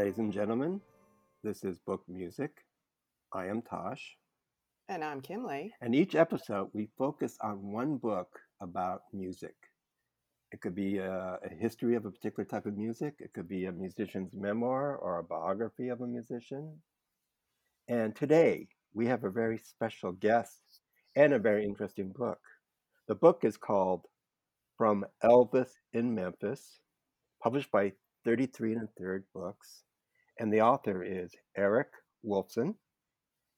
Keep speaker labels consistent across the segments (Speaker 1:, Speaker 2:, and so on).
Speaker 1: Ladies and gentlemen, this is Book Music. I am Tosh.
Speaker 2: And I'm Kimley.
Speaker 1: And each episode, we focus on one book about music. It could be a, a, history of a particular type of music, it could be a musician's memoir or a biography of a musician. And today, we have a very special guest and a very interesting book. The book is called From Elvis in Memphis, published by 33 and a third books. And the author is Eric Woolfson.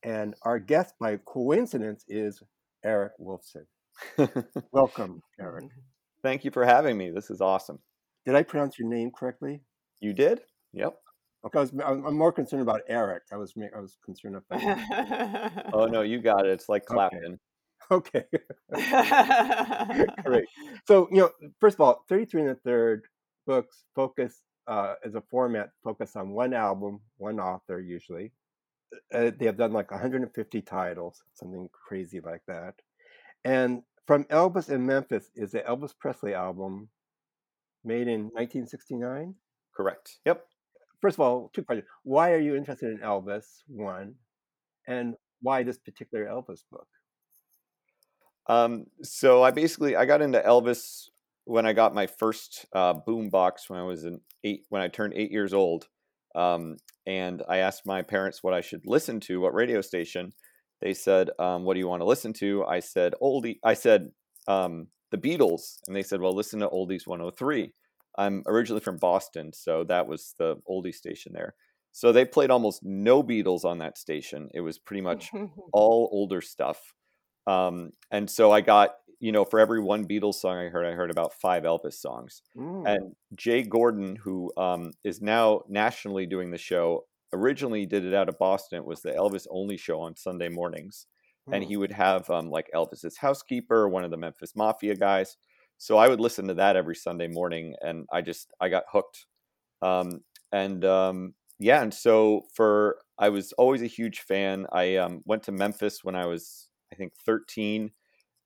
Speaker 1: And our guest, by coincidence, is Eric Woolfson. Welcome, Eric.
Speaker 3: Thank you for having me. This is awesome.
Speaker 1: Did I pronounce your name correctly?
Speaker 3: You did? Yep.
Speaker 1: Okay, I was, I'm more concerned about Eric. I was I was concerned about. that.
Speaker 3: oh no, you got it. It's like clapping.
Speaker 1: Okay. okay. Great. So you know, first of all, 33 and a third books focus uh, as a format focus on one album, one author usually. Uh, they have done like 150 titles, something crazy like that. And from Elvis in Memphis is the Elvis Presley album made in 1969.
Speaker 3: Correct. Yep.
Speaker 1: First of all, two questions. Why are you interested in Elvis? One, and why this particular Elvis book?
Speaker 3: Um, so I basically I got into Elvis when I got my first uh, boom box when I was in eight when I turned eight years old, um, and I asked my parents what I should listen to, what radio station. They said, um, "What do you want to listen to?" I said, "Oldie." I said, um, "The Beatles," and they said, "Well, listen to Oldies 103." I'm originally from Boston, so that was the oldie station there. So they played almost no Beatles on that station. It was pretty much all older stuff. Um, and so I got you know, for every one Beatles song I heard, I heard about five Elvis songs. Mm. And Jay Gordon, who um, is now nationally doing the show, originally did it out of Boston. It was the Elvis only show on Sunday mornings. Mm. And he would have um, like Elvis's housekeeper, one of the Memphis Mafia guys. So I would listen to that every Sunday morning, and I just I got hooked. Um, and um, yeah, and so for I was always a huge fan. I um, went to Memphis when I was I think 13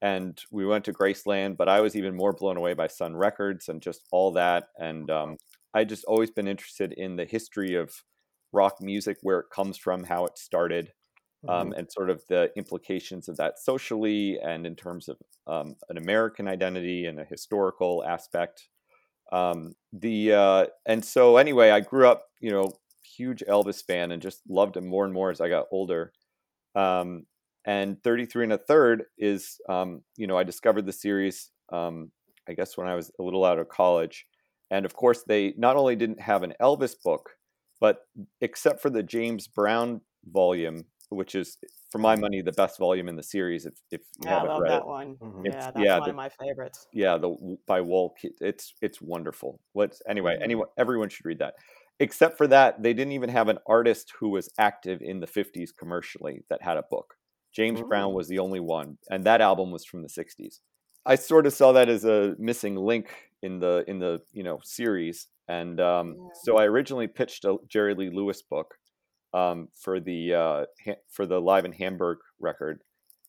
Speaker 3: and we went to Graceland, but I was even more blown away by Sun Records and just all that. And um, I just always been interested in the history of rock music, where it comes from, how it started, um, mm-hmm. and sort of the implications of that socially and in terms of um, an American identity and a historical aspect. Um, the uh, and so anyway, I grew up, you know, huge Elvis fan and just loved him more and more as I got older. Um, and 33 and a third is um, you know i discovered the series um, i guess when i was a little out of college. And of course they not only didn't have an elvis book but except for the james brown volume which is for my money the best volume in the series if, if you
Speaker 2: yeah,
Speaker 3: haven't
Speaker 2: I love
Speaker 3: read
Speaker 2: that
Speaker 3: it
Speaker 2: one. Mm-hmm. yeah that's yeah, one the, of my favorites.
Speaker 3: yeah the by walt it's it's wonderful. What's anyway
Speaker 2: mm-hmm.
Speaker 3: anyone everyone should read that. Except for that they didn't even have an artist who was active in the 50s commercially that had a book James Ooh. Brown was the only one, and that album was from the '60s. I sort of saw that as a missing link in the in the you know series, and um, yeah. so I originally pitched a Jerry Lee Lewis book um, for the uh, ha- for the Live in Hamburg record,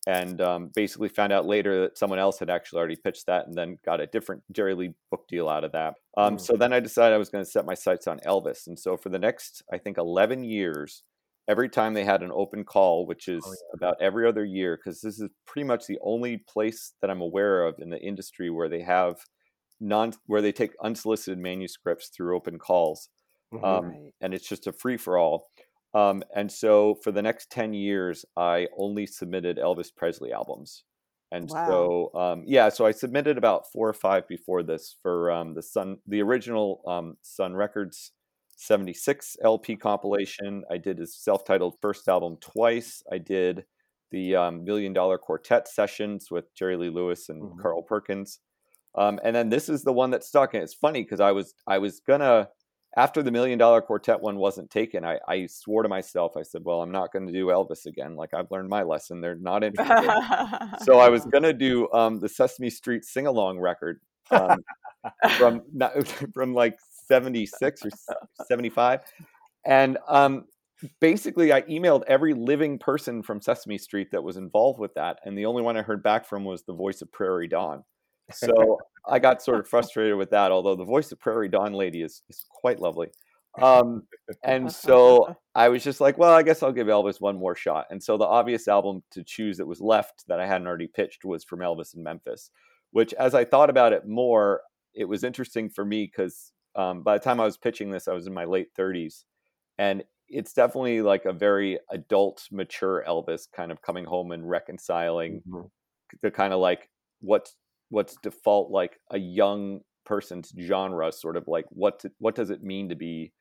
Speaker 3: and um, basically found out later that someone else had actually already pitched that, and then got a different Jerry Lee book deal out of that. Mm. So then I decided I was going to set my sights on Elvis, and so for the next I think 11 years every time they had an open call, which is oh, yeah. about every other year, because this is pretty much the only place that I'm aware of in the industry where they have non where they take unsolicited manuscripts through open calls, mm-hmm. um, and it's just a free for all. Um, and so for the next ten years, I only submitted Elvis Presley albums. And wow. so, um, yeah, so I submitted about four or five before this for um, the Sun, the original um, Sun Records 76 LP compilation. I did his self titled first album twice. I did the um, Million Dollar Quartet sessions with Jerry Lee Lewis and mm-hmm. Carl Perkins. Um, and then this is the one that stuck. And it's funny because I was I was gonna after the Million Dollar Quartet one wasn't taken, I, I swore to myself. I said, "Well, I'm not going to do Elvis again. Like I've learned my lesson. They're not interested." so I was gonna do um, the Sesame Street sing along record um, from from like 76 or 75. And um, basically, I emailed every living person from Sesame Street that was involved with that. And the only one I heard back from was the voice of Prairie Dawn. So I got sort of frustrated with that, although the voice of Prairie Dawn lady is, is quite lovely. Um, and so I was just like, well, I guess I'll give Elvis one more shot. And so the obvious album to choose that was left that I hadn't already pitched was from Elvis in Memphis, which as I thought about it more, it was interesting for me because um, by the time I was pitching this, I was in my late 30s. And it's definitely like a very adult, mature Elvis kind of coming home and reconciling mm-hmm. the kind of like what's what's default like a young person's genre, sort of like what to, what does it mean to be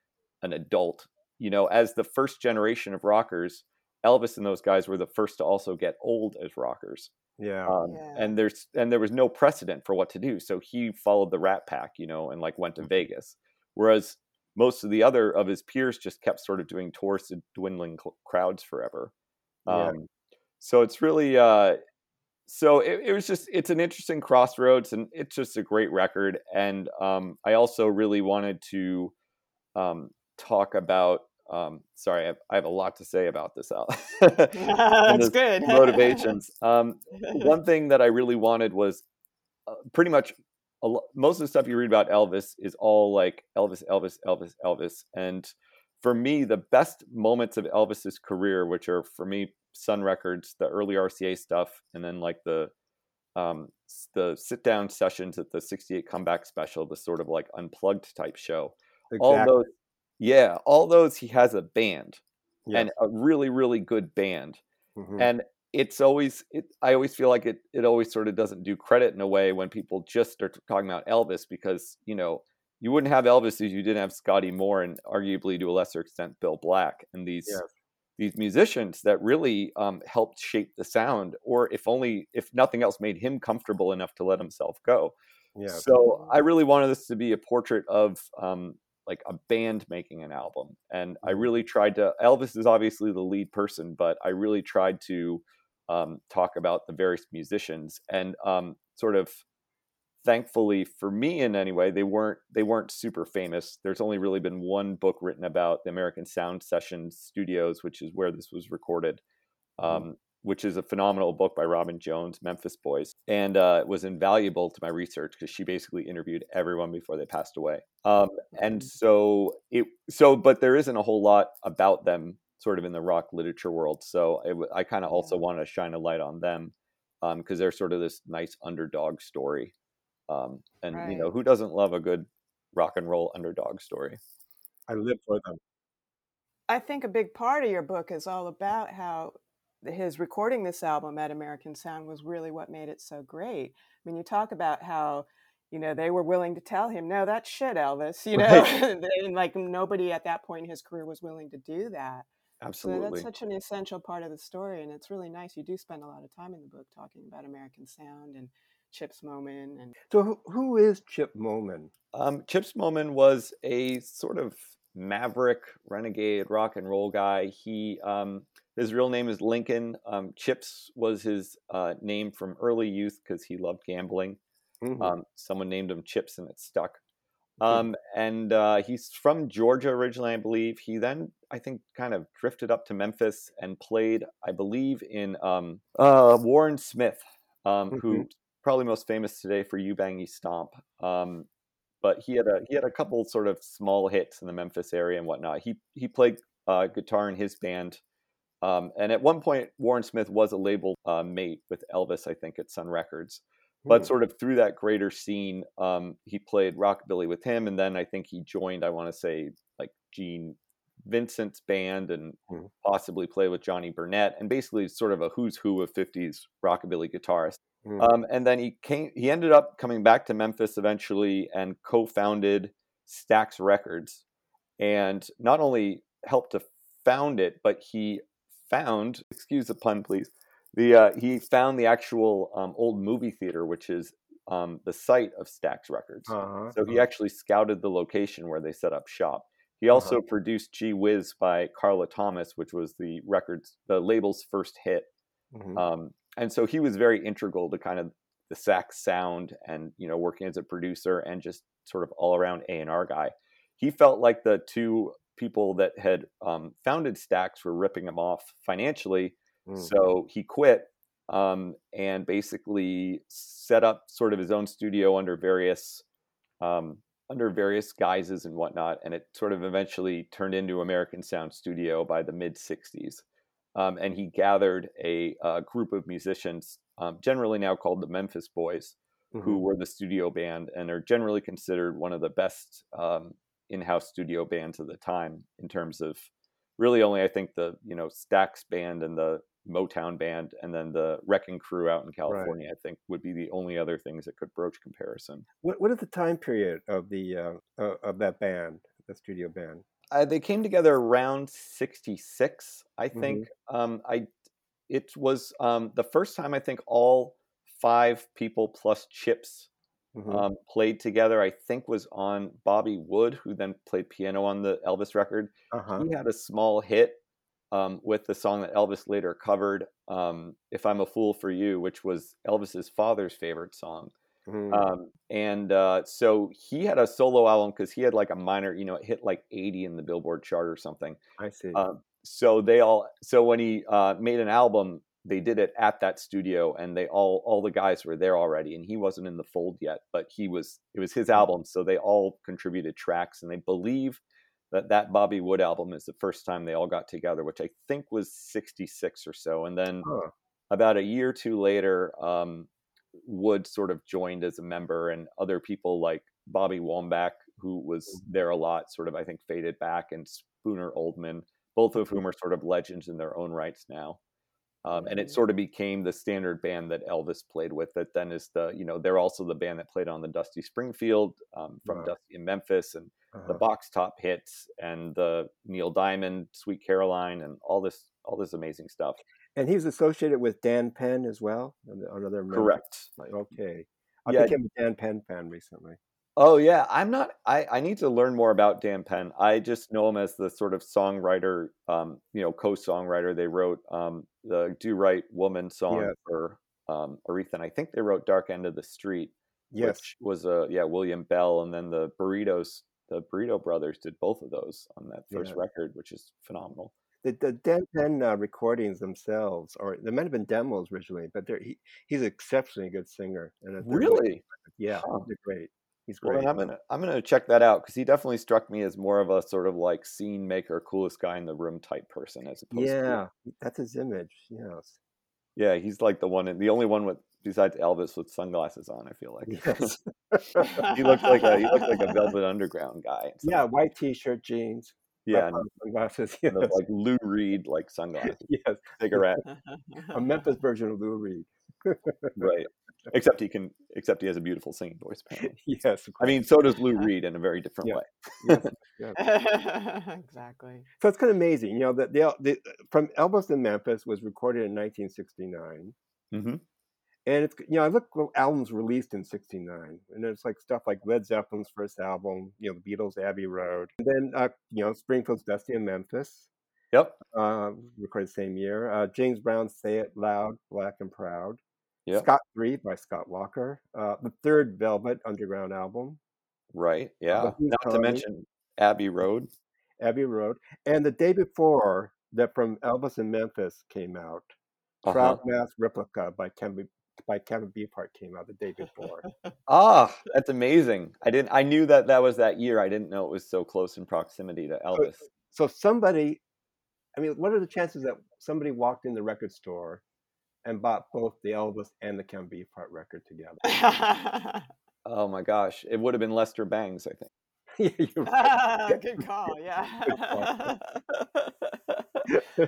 Speaker 3: an adult? You know, as the first generation of rockers, Elvis and those guys were the first to also get old as rockers.
Speaker 1: Yeah.
Speaker 3: Um, yeah. And there's and there was no precedent for what to do, so he followed the Rat Pack, you know, and like went to mm-hmm. Vegas. Whereas most of the other of his peers just kept sort of doing tours to dwindling cl- crowds forever. Yeah. Um, so it's really uh, so it, it, was just it's an interesting crossroads and it's just a great record and um, i also really wanted to um, talk about um, sorry I have, I have, a lot to say about this out
Speaker 2: that's good
Speaker 3: motivations um, one thing that i really wanted was uh, pretty much lo- most of the stuff you read about elvis is all like elvis elvis elvis elvis and for me the best moments of elvis's career which are for me Sun Records, the early RCA stuff, and then like the um, the sit down sessions at the 68 comeback special, the sort of like unplugged type show. Exactly. All those, yeah, all those he has a band yes. and a really, really good band. Mm-hmm. And it's always, it, I always feel like it, it always sort of doesn't do credit in a way when people just start talking about Elvis because, you know, you wouldn't have Elvis if you didn't have Scotty Moore and arguably to a lesser extent Bill Black and these yes these musicians that really um, helped shape the sound, or if only, if nothing else, made him comfortable enough to let himself go. Yeah. So I really wanted this to be a portrait of um, like a band making an album, and I mm-hmm. really tried to. Elvis is obviously the lead person, but I really tried to um, talk about the various musicians and um, sort of thankfully for me in any way they weren't they weren't super famous there's only really been one book written about the american sound sessions studios which is where this was recorded mm-hmm. um, which is a phenomenal book by Roben Jones memphis boys and uh, it was invaluable to my research because she basically interviewed everyone before they passed away um, and mm-hmm. so it so but there isn't a whole lot about them sort of in the rock literature world so it, i kind of also wanted to shine a light on them because um, they're sort of this nice underdog story um, and right. you know, who doesn't love a good rock and roll underdog story?
Speaker 1: I live for them.
Speaker 2: I think a big part of your book is all about how his recording this album at American Sound was really what made it so great. I mean, you talk about how you know they were willing to tell him, "No, that's shit, Elvis." You know, right. and like nobody at that point in his career was willing to do that.
Speaker 3: Absolutely,
Speaker 2: so that's such an essential part of the story, and it's really nice. You do spend a lot of time in the book talking about American Sound and Chips Moman. And
Speaker 1: so, who, who is Chip Moman?
Speaker 3: Um, Chips Moman was a sort of maverick, renegade rock and roll guy. He um, his real name is Lincoln. Um, Chips was his uh, name from early youth because he loved gambling. Mm-hmm. Um, someone named him Chips, and it stuck. Um, and uh, he's from Georgia originally, I believe. He then, I think, kind of drifted up to Memphis and played, I believe, in um, uh, Warren Smith, um, mm-hmm. who probably most famous today for "Ubangi Stomp." Um, but he had a he had a couple sort of small hits in the Memphis area and whatnot. He he played uh, guitar in his band, um, and at one point Warren Smith was a label uh, mate with Elvis, I think, at Sun Records. But sort of through that greater scene, um, he played rockabilly with him, and then I think he joined. I want to say like Gene Vincent's band and mm. possibly play with Johnny Burnette, and basically sort of a who's who of '50s rockabilly guitarists. Mm. Um, and then he came. He ended up coming back to Memphis eventually and co-founded Stax Records, and not only helped to found it, but he found. Excuse the pun, please. The uh, he found the actual um, old movie theater, which is um, the site of Stax Records. Uh-huh. So he uh-huh. actually scouted the location where they set up shop. He also uh-huh. produced "Gee Whiz" by Carla Thomas, which was the records, the label's first hit. Mm-hmm. Um, and so he was very integral to kind of the Stax sound and you know working as a producer and just sort of all around A and R guy. He felt like the two people that had um, founded Stax were ripping him off financially, mm. so he quit um, and basically set up sort of his own studio under various um, under various guises and whatnot, and it sort of eventually turned into American Sound Studio by the mid '60s. Um, and he gathered a, a group of musicians, um, generally now called the Memphis Boys, mm-hmm. who were the studio band and are generally considered one of the best um, in-house studio bands of the time in terms of really only I think the you know Stax band and the Motown band, and then the Wrecking Crew out in California. Right. I think would be the only other things that could broach comparison.
Speaker 1: What What is the time period of the uh, uh, of that band, the studio band?
Speaker 3: Uh, they came together around '66, I think. Mm-hmm. Um, I it was um, the first time I think all five people plus Chips mm-hmm. um, played together. I think was on Bobby Wood, who then played piano on the Elvis record. Uh-huh. He had a small hit um, with the song that Elvis later covered, um, "If I'm a Fool for You," which was Elvis's father's favorite song. Mm. Um, and uh, so he had a solo album because he had like a minor, you know, it hit like 80 in the Billboard chart or something.
Speaker 1: I see.
Speaker 3: Um, so they all, so when he uh, made an album, they did it at that studio, and they all, all the guys were there already, and he wasn't in the fold yet, but he was. It was his mm. album, so they all contributed tracks, and they believe that that Bobby Wood album is the first time they all got together, which I think was '66 or so. And then huh. about a year or two later, um, Wood sort of joined as a member, and other people like Bobby Womack, who was mm. there a lot, sort of I think faded back, and Spooner Oldham both of whom are sort of legends in their own rights now. Um, and it mm. sort of became the standard band that Elvis played with. That then is the you know they're also the band that played on the Dusty Springfield um, from wow. Dusty in Memphis and uh-huh. the box top hits and the Neil Diamond Sweet Caroline and all this all this amazing stuff.
Speaker 1: And he's associated with Dan Penn as well, another
Speaker 3: correct.
Speaker 1: Okay, I yeah. became a Dan Penn fan recently.
Speaker 3: Oh yeah, I'm not. I I need to learn more about Dan Penn. I just know him as the sort of songwriter, um, you know, co-songwriter. They wrote um, the "Do Right Woman" song yeah. for um, Aretha, and I think they wrote "Dark End of the Street,"
Speaker 1: yes.
Speaker 3: which was a yeah William Bell, and then the Burritos, the Burrito Brothers did both of those on that first yeah. record, which is phenomenal.
Speaker 1: The, the Dan Penn uh, recordings themselves, or they might have been demos originally, but he, he's an exceptionally good singer.
Speaker 3: And really,
Speaker 1: yeah, huh. they're great. He's great.
Speaker 3: Well, I'm gonna I'm gonna check that out because he definitely struck me as more of a sort of like scene maker, coolest guy in the room type person, as opposed
Speaker 1: yeah,
Speaker 3: to
Speaker 1: that's his image. Yes.
Speaker 3: Yeah, he's like the one, the only one with besides Elvis with sunglasses on. I feel like
Speaker 1: yes.
Speaker 3: he looks like a he looks like a Velvet Underground guy.
Speaker 1: Yeah, white t-shirt, jeans.
Speaker 3: Yeah,
Speaker 1: sunglasses. Yes.
Speaker 3: like Lou Reed like sunglasses.
Speaker 1: yes,
Speaker 3: cigarette.
Speaker 1: a Memphis version of Lou Reed.
Speaker 3: right except he can except he has a beautiful singing voice apparently.
Speaker 1: yes
Speaker 3: i mean so does lou reed in a very different
Speaker 1: yeah.
Speaker 3: way
Speaker 2: yes. Yeah. exactly
Speaker 1: so it's kind of amazing you know that the, the, from elvis in memphis was recorded in 1969
Speaker 3: mm-hmm. and
Speaker 1: it's you know i look albums released in 69 and it's like stuff like led zeppelin's first album you know the beatles abbey road and then uh, you know springfield's dusty in memphis
Speaker 3: Yep.
Speaker 1: Uh, recorded the same year. Uh, James Brown, Say It Loud, Black and Proud. Scott Free by Scott Walker, uh, the third Velvet Underground album.
Speaker 3: Right. Yeah. Not to mention Abbey Road.
Speaker 1: Abbey Road, and the day before that, from Elvis in Memphis came out. Uh-huh. Trout Mask Replica by Kevin by Captain Beefheart came out the day before.
Speaker 3: ah, that's amazing. I didn't. I knew that that was that year. I didn't know it was so close in proximity to Elvis.
Speaker 1: So, so somebody, I mean, what are the chances that somebody walked in the record store and bought both the Elvis and the Captain Beefheart record together.
Speaker 3: oh my gosh, it would have been Lester Bangs, I think.
Speaker 2: Yeah, Good call, yeah.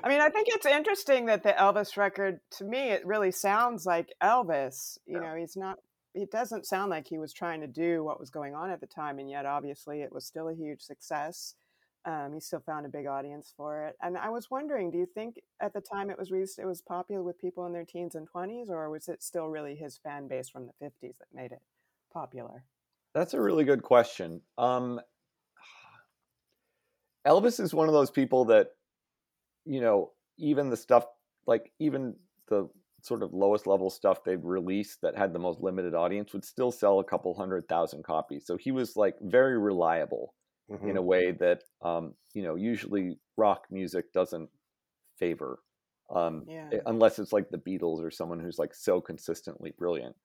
Speaker 2: I mean, I think it's interesting that the Elvis record, to me, it really sounds like Elvis. You yeah. know, he's not, it doesn't sound like he was trying to do what was going on at the time, and yet obviously it was still a huge success. Um, he still found a big audience for it. And I was wondering, do you think at the time it was released, it was popular with people in their teens and 20s, or was it still really his fan base from the 50s that made it popular?
Speaker 3: That's a really good question. Um, Elvis is one of those people that, you know, even the stuff, like even the sort of lowest level stuff they've released that had the most limited audience would still sell a couple hundred thousand copies. So he was like very reliable mm-hmm. in a way that um, you know usually rock music doesn't favor um,
Speaker 2: yeah.
Speaker 3: unless it's like the Beatles or someone who's like so consistently brilliant.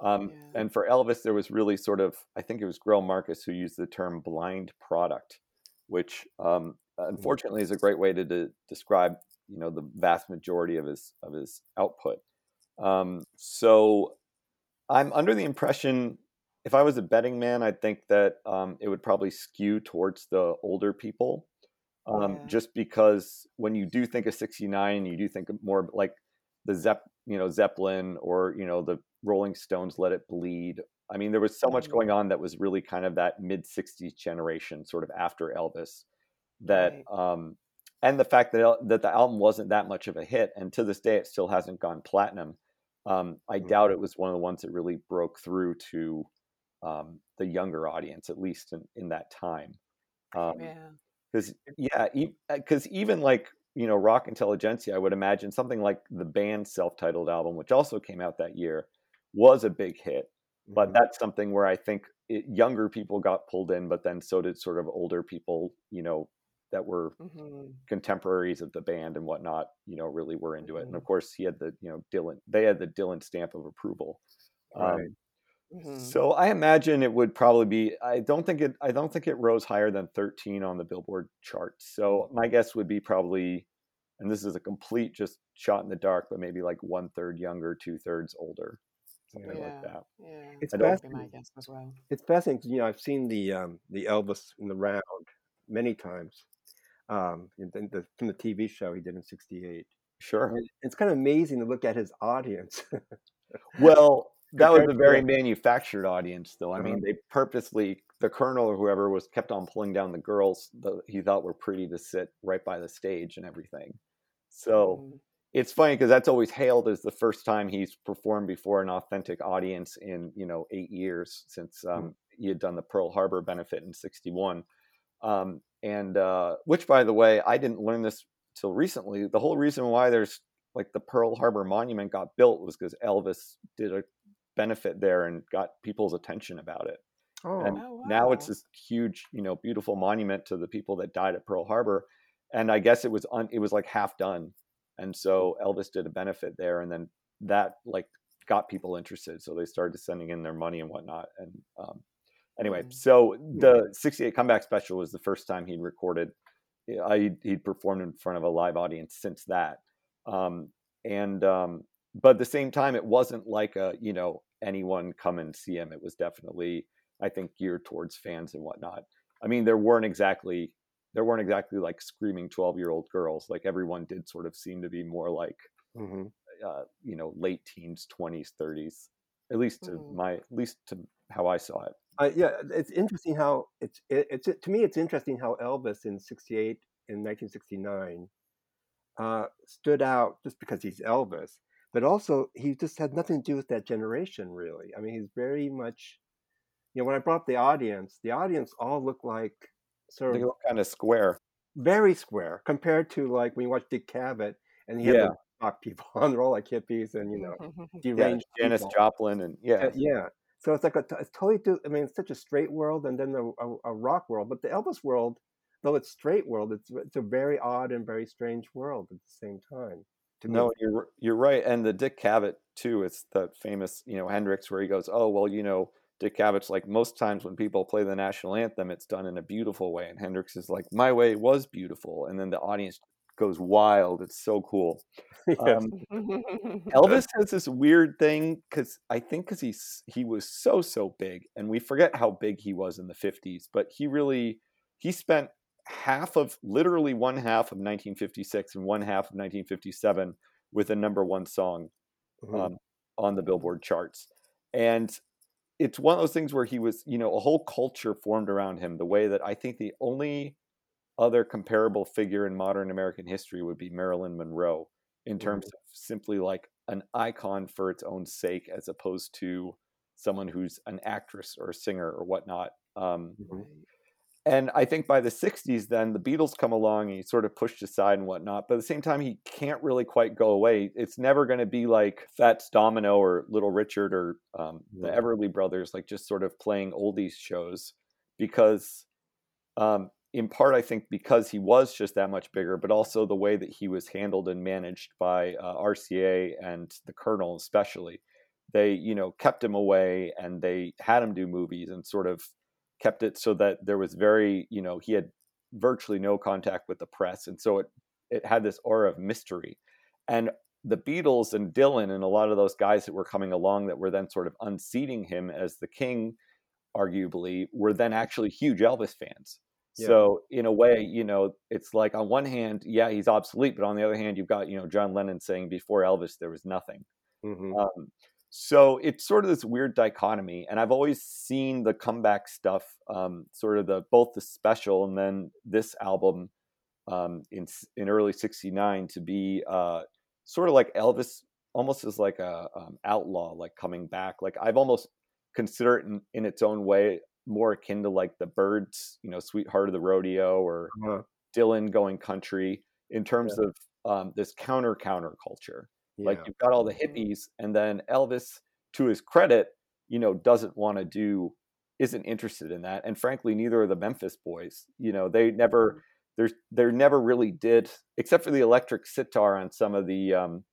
Speaker 3: Um,
Speaker 2: Yeah.
Speaker 3: And for Elvis, there was really sort of, I think it was Greil Marcus who used the term blind product, which um, unfortunately is a great way to de- describe, you know, the vast majority of his of his output. Um, so I'm under the impression, if I was a betting man, I'd think that um, it would probably skew towards the older people, um,
Speaker 2: Yeah.
Speaker 3: just because when you do think of '69, you do think of more like the Zepp, you know, Zeppelin or you know the Rolling Stones, Let It Bleed. I mean, there was so much
Speaker 2: Mhm.
Speaker 3: going on that was really kind of that mid '60s generation, sort of after Elvis, that
Speaker 2: Right.
Speaker 3: um, and the fact that that the album wasn't that much of a hit, and to this day it still hasn't gone platinum. Um, I
Speaker 1: Mhm.
Speaker 3: doubt it was one of the ones that really broke through to um, the younger audience, at least in, in that time. Um,
Speaker 2: Yeah.
Speaker 3: Because yeah, because even like you know rock intelligentsia, I would imagine something like the band's self-titled album, which also came out that year, was a big hit. But
Speaker 1: Mhm.
Speaker 3: that's something where I think it, younger people got pulled in, but then so did sort of older people, you know, that were
Speaker 2: hmm
Speaker 3: contemporaries of the band and whatnot, you know, really were into it. And of course, he had the, you know, Dylan, they had the Dylan stamp of approval.
Speaker 1: Right.
Speaker 3: Um,
Speaker 2: hmm
Speaker 3: so I imagine it would probably be. I don't think it. I don't think it rose higher than 13 on the Billboard charts. So my guess would be probably, and this is a complete just shot in the dark, but maybe like one third younger, two thirds older, something
Speaker 2: Yeah.
Speaker 3: like that.
Speaker 2: Yeah.
Speaker 1: It's
Speaker 3: I
Speaker 2: be my
Speaker 1: fascinating.
Speaker 2: guess as well.
Speaker 1: It's fascinating. 'cause, You know, I've seen the um, the Elvis in the round many times. Um, in in the, from the TV show he did in '68.
Speaker 3: Sure.
Speaker 1: And it's kind of amazing to look at his audience.
Speaker 3: Well, that was a very manufactured audience, though. I
Speaker 1: Uh-huh.
Speaker 3: mean, they purposely, the colonel or whoever was kept on pulling down the girls that he thought were pretty to sit right by the stage and everything. So
Speaker 2: Mhm.
Speaker 3: it's funny because that's always hailed as the first time he's performed before an authentic audience in you know eight years since um, he had done the Pearl Harbor benefit in '61. Um, and uh, which, by the way, I didn't learn this till recently. The whole reason why there's like the Pearl Harbor Monument got built was because Elvis did a benefit there and got people's attention about it.
Speaker 1: oh,
Speaker 3: And
Speaker 2: Oh,
Speaker 3: now it's this huge, you know, beautiful monument to the people that died at Pearl Harbor. And I guess it was un, it was like half done. And so Elvis did a benefit there, and then that like got people interested. So they started sending in their money and whatnot. And um, anyway,
Speaker 2: Mm.
Speaker 3: so the '68 comeback special was the first time he'd recorded. I he'd performed in front of a live audience since that. Um, and um, but at the same time, it wasn't like a you know anyone come and see him. It was definitely I think geared towards fans and whatnot. I mean, there weren't exactly there weren't exactly like screaming twelve year old girls. Like everyone did sort of seem to be more like
Speaker 1: hmm
Speaker 3: uh, you know late teens, twenties, thirties. At least to
Speaker 2: Mhm.
Speaker 3: my at least to how I saw it.
Speaker 1: Uh, yeah, it's interesting how it's it, it's to me it's interesting how Elvis in '68 in 1969 uh, stood out just because he's Elvis, but also he just had nothing to do with that generation really. I mean, he's very much you know when I brought up the audience, the audience all looked like sort
Speaker 3: They
Speaker 1: of
Speaker 3: look kind of square.
Speaker 1: very square compared to like when you watch Dick Cavett and he had
Speaker 3: Yeah.
Speaker 1: the rock people on, they're all like hippies and you know
Speaker 3: Yeah,
Speaker 1: deranged
Speaker 3: Janis
Speaker 1: people.
Speaker 3: Joplin and yeah,
Speaker 1: Uh, yeah. So it's like a it's totally. I mean, it's such a straight world, and then a, a, a rock world. But the Elvis world, though it's straight world, it's it's a very odd and very strange world at the same time. To me.
Speaker 3: No, you're you're right, and the Dick Cavett too. It's that famous, you know, Hendrix, where he goes, "Oh well, you know, Dick Cavett's like most times when people play the national anthem, it's done in a beautiful way," and Hendrix is like, "My way was beautiful," and then the audience goes wild. It's so cool. Um, Elvis has this weird thing because I think because he's he was so so big, and we forget how big he was in the '50s, but he really he spent half of literally one half of 1956 and one half of 1957 with a number one song
Speaker 1: Mhm.
Speaker 3: um, on the Billboard charts, and it's one of those things where he was you know a whole culture formed around him. The way that I think the only other comparable figure in modern American history would be Marilyn Monroe in terms of simply like an icon for its own sake, as opposed to someone who's an actress or a singer or whatnot. Um,
Speaker 1: Mhm.
Speaker 3: And I think by the 60s, then the Beatles come along and he's sort of pushed aside and whatnot. But at the same time, he can't really quite go away. It's never going to be like Fats Domino or Little Richard or um, the
Speaker 1: Yeah.
Speaker 3: Everly Brothers, like just sort of playing oldies shows because um, in part, I think because he was just that much bigger, but also the way that he was handled and managed by uh, RCA and the Colonel, especially, they you know kept him away and they had him do movies and sort of kept it so that there was very you know he had virtually no contact with the press and so it it had this aura of mystery and the Beatles and Dylan and a lot of those guys that were coming along that were then sort of unseating him as the king arguably were then actually huge Elvis fans yeah. So in a way, you know, it's like on one hand, yeah, he's obsolete, but on the other hand, you've got you know John Lennon saying before Elvis there was nothing. Mm-hmm. Um, so it's sort of this weird dichotomy, and I've always seen the comeback stuff, um, sort of the both the special and then this album um, in in early '69 to be uh, sort of like Elvis, almost as like a um, outlaw, like coming back. Like I've almost consider it in, in its own way more akin to like the Byrds you know, Sweetheart of the Rodeo or uh-huh. Dylan going country in terms yeah. of um, this counter counter culture. Yeah. Like you've got all the hippies, and then Elvis, to his credit, you know, doesn't want to do, isn't interested in that, and frankly, neither are the Memphis Boys. You know, they never, mm-hmm. there's, they never really did, except for the electric sitar on some of the um,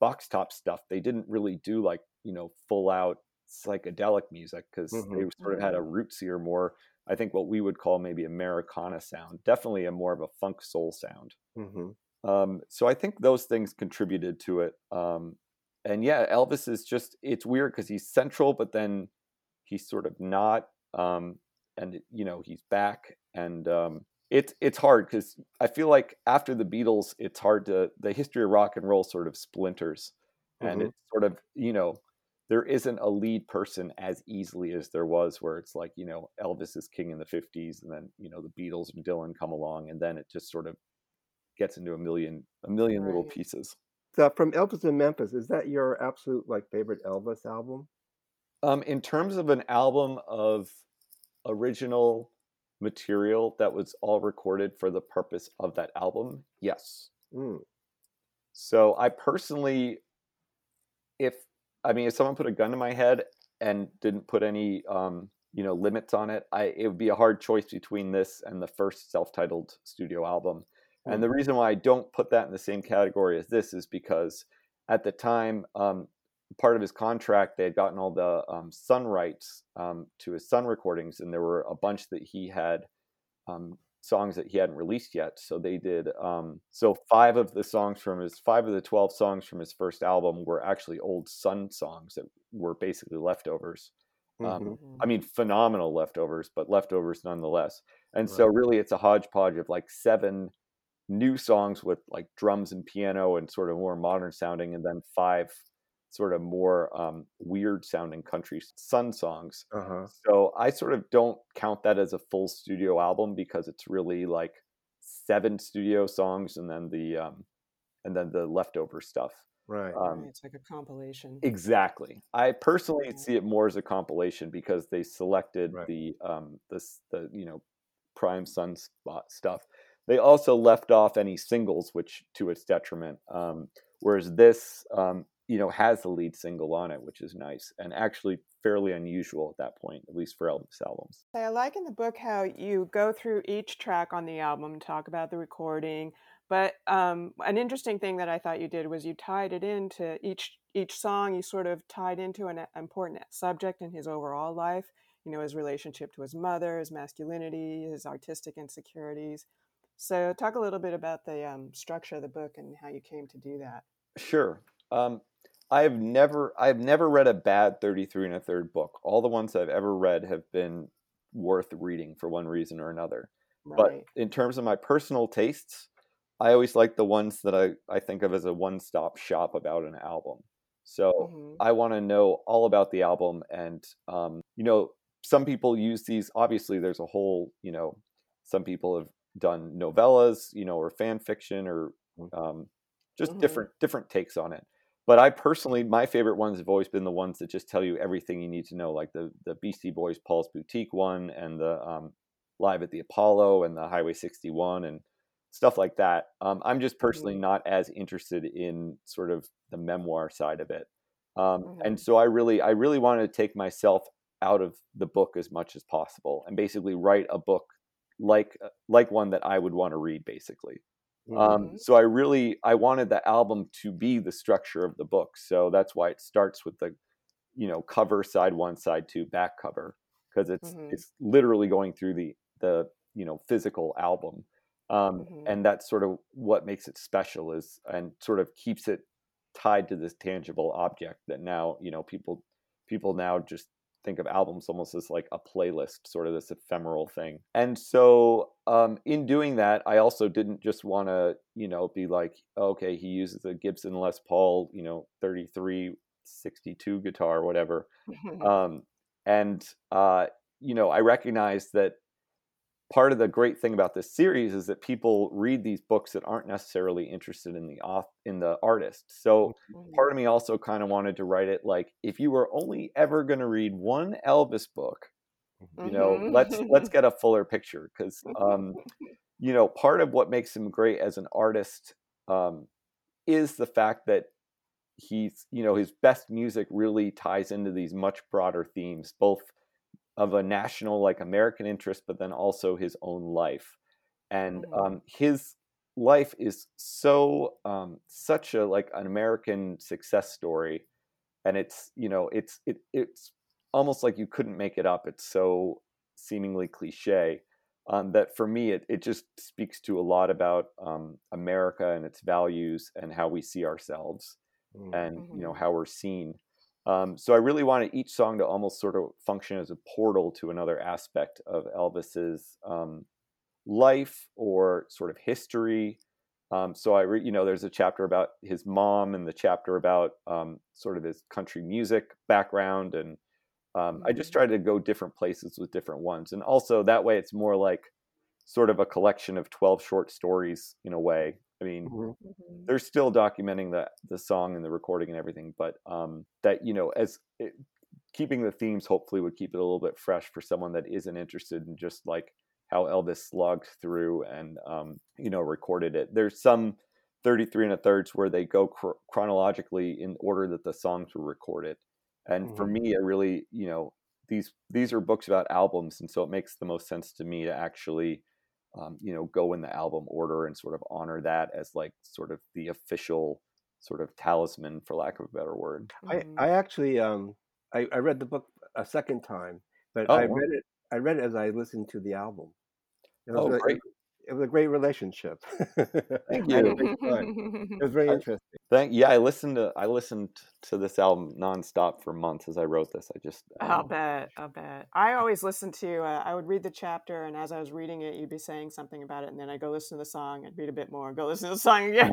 Speaker 3: box top stuff. They didn't really do like you know full out psychedelic music because mm-hmm. they sort of had a mm-hmm. rootsier, more I think what we would call maybe Americana sound, definitely a more of a funk soul sound. Mm-hmm. Um, so I think those things contributed to it. Um, and yeah, Elvis is just it's weird because he's central, but then he's sort of not. Um, and you know he's back, and um, it's it's hard because I feel like after the Beatles, it's hard to the history of rock and roll sort of splinters, and mm-hmm. it's sort of you know there isn't a lead person as easily as there was where it's like you know elvis is king in the 50s and then you know the beatles and dylan come along and then it just sort of gets into a million a million right. little pieces
Speaker 1: so from elvis in memphis is that your absolute like favorite elvis album
Speaker 3: um in terms of an album of original material that was all recorded for the purpose of that album yes mm. so i personally if I mean, if someone put a gun to my head and didn't put any, um, you know, limits on it, I it would be a hard choice between this and the first self-titled studio album. And the mm-hmm. reason why I don't put that in the same category as this is because at the time, um, part of his contract, they had gotten all the um, Sun rights um, to his Sun recordings, and there were a bunch that he had um, songs that he hadn't released yet. So they did. Um, so five of the songs from his five of the twelve songs from his first album were actually old Sun songs that were basically leftovers. Um, mm-hmm. Um, I mean, phenomenal leftovers, but leftovers nonetheless. And right. so really, it's a hodgepodge of like seven new songs with like drums and piano and sort of more modern sounding, and then five sort of more um, weird sounding country sun songs. Uh-huh. So I sort of don't count that as a full studio album because it's really like seven studio songs and then the um, and then the leftover stuff.
Speaker 1: Right.
Speaker 2: Um, it's like a compilation.
Speaker 3: Exactly. I personally yeah. see it more as a compilation because they selected right. the um the the you know prime sunspot stuff. They also left off any singles, which to its detriment. Um, whereas this um, you know, has the lead single on it, which is nice and actually fairly unusual at that point, at least for Elvis albums.
Speaker 2: I like in the book how you go through each track on the album, talk about the recording, but um, an interesting thing that I thought you did was you tied it into each each song. You sort of tied into an important subject in his overall life. You know, his relationship to his mother, his masculinity, his artistic insecurities. So, talk a little bit about the um, structure of the book and how you came to do that.
Speaker 3: Sure. Um, I've never I've never read a bad 33 and a third book. All the ones I've ever read have been worth reading for one reason or another. Right. But in terms of my personal tastes, I always like the ones that I, I think of as a one-stop shop about an album. So mm-hmm. I want to know all about the album and um, you know, some people use these obviously there's a whole, you know, some people have done novellas, you know, or fan fiction or mm. um, just mm-hmm. different different takes on it but I personally, my favorite ones have always been the ones that just tell you everything you need to know, like the the Beastie Boys Paul's Boutique one, and the um, Live at the Apollo, and the Highway 61, and stuff like that. Um, I'm just personally mm-hmm. not as interested in sort of the memoir side of it, um, mm-hmm. and so I really, I really wanted to take myself out of the book as much as possible, and basically write a book like uh, like one that I would want to read, basically. Um, mm-hmm. Um, so I really I wanted the album to be the structure of the book. So that's why it starts with the you know cover side one side two back cover because it's
Speaker 2: Mhm.
Speaker 3: it's literally going through the the you know physical album um,
Speaker 2: Mhm.
Speaker 3: and that's sort of what makes it special is and sort of keeps it tied to this tangible object that now you know people people now just think of albums almost as like a playlist sort of this ephemeral thing. And so um, in doing that i also didn't just want to you know be like okay he uses a gibson les paul you know 3362 guitar whatever. Um, and uh, you know i recognize that part of the great thing about this series is that people read these books that aren't necessarily interested in the auth- in the artist. So part of me also kind of wanted to write it like if you were only ever going to read one elvis book you know
Speaker 2: Mhm.
Speaker 3: let's let's get a fuller picture. Because um you know part of what makes him great as an artist um is the fact that he's you know his best music really ties into these much broader themes both of a national like american interest but then also his own life and
Speaker 2: Mhm.
Speaker 3: um his life is so um such a like an american success story and it's you know it's it, it's almost like you couldn't make it up it's so seemingly cliche um, that for me it, it just speaks to a lot about um, america and its values and how we see ourselves
Speaker 1: Mm.
Speaker 3: and you know
Speaker 2: Mhm.
Speaker 3: how we're seen um, so i really wanted each song to almost sort of function as a portal to another aspect of elvis's um, life or sort of history um, so I, re- you know, there's a chapter about his mom and the chapter about um, sort of his country music background, and um, I just
Speaker 2: Mhm.
Speaker 3: tried to go different places with different ones, and also that way it's more like sort of a collection of 12 short stories in a way. I mean,
Speaker 1: Mhm.
Speaker 2: Mhm.
Speaker 3: they're still documenting the the song and the recording and everything, but um, that you know, as it, keeping the themes hopefully would keep it a little bit fresh for someone that isn't interested in just like how Elvis slogged through and um, you know recorded it. There's some 33 and a thirds where they go chro- chronologically in order that the songs were recorded, and for
Speaker 1: Mhm.
Speaker 3: me, I really you know these these are books about albums, and so it makes the most sense to me to actually um, you know go in the album order and sort of honor that as like sort of the official sort of talisman for lack of a better word
Speaker 1: I,
Speaker 2: Mhm.
Speaker 1: I actually um I, I read the book a second time, but
Speaker 3: Oh,
Speaker 1: I
Speaker 3: wow.
Speaker 1: read it I read it as I listened to the album. It was
Speaker 3: oh
Speaker 1: really,
Speaker 3: great
Speaker 1: it, was a great relationship.
Speaker 3: Thank
Speaker 1: I had a
Speaker 3: you.
Speaker 1: It was very interesting.
Speaker 3: thank yeah i listened to i listened to this album nonstop for months as i wrote this i just
Speaker 2: I'll
Speaker 3: um,
Speaker 2: bet. I'll bet. I always listen to. Uh, I would read the chapter, and as I was reading it, you'd be saying something about it, and then I go listen to the song, and read a bit more, and go listen to the song again.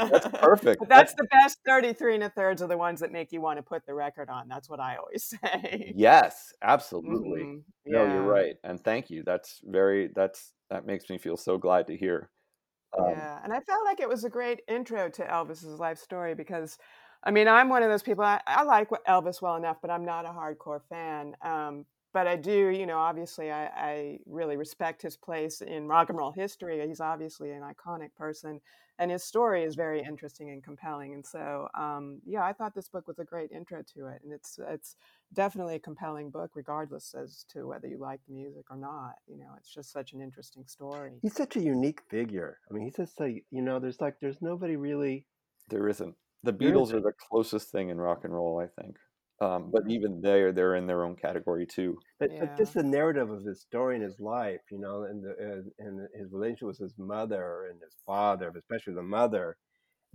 Speaker 3: that's perfect
Speaker 2: But that's the best thirty-three and a thirds are the ones that make you want to put the record on. That's what I always say.
Speaker 3: yes absolutely
Speaker 2: Mhm.
Speaker 3: no you're right and thank you that's very that's that makes me feel so glad to hear um,
Speaker 2: Yeah, and I felt like it was a great intro to Elvis's life story because, I mean, I'm one of those people. I, I like Elvis well enough, but I'm not a hardcore fan. Um, but I do, you know, obviously, I, I really respect his place in rock and roll history. He's obviously an iconic person, and his story is very interesting and compelling. And so, um, yeah, I thought this book was a great intro to it, and it's it's definitely a compelling book, regardless as to whether you like the music or not. You know, it's just such an interesting story.
Speaker 1: He's such a unique figure. I mean, he's just like you know, there's like there's nobody really.
Speaker 3: there isn't the beatles
Speaker 1: isn't.
Speaker 3: are the closest thing in rock and roll i think um, but even they they're in their own category too
Speaker 1: But, but just the narrative of his story and his life, you know, and the, and, and his relationship with his mother and his father, especially the mother,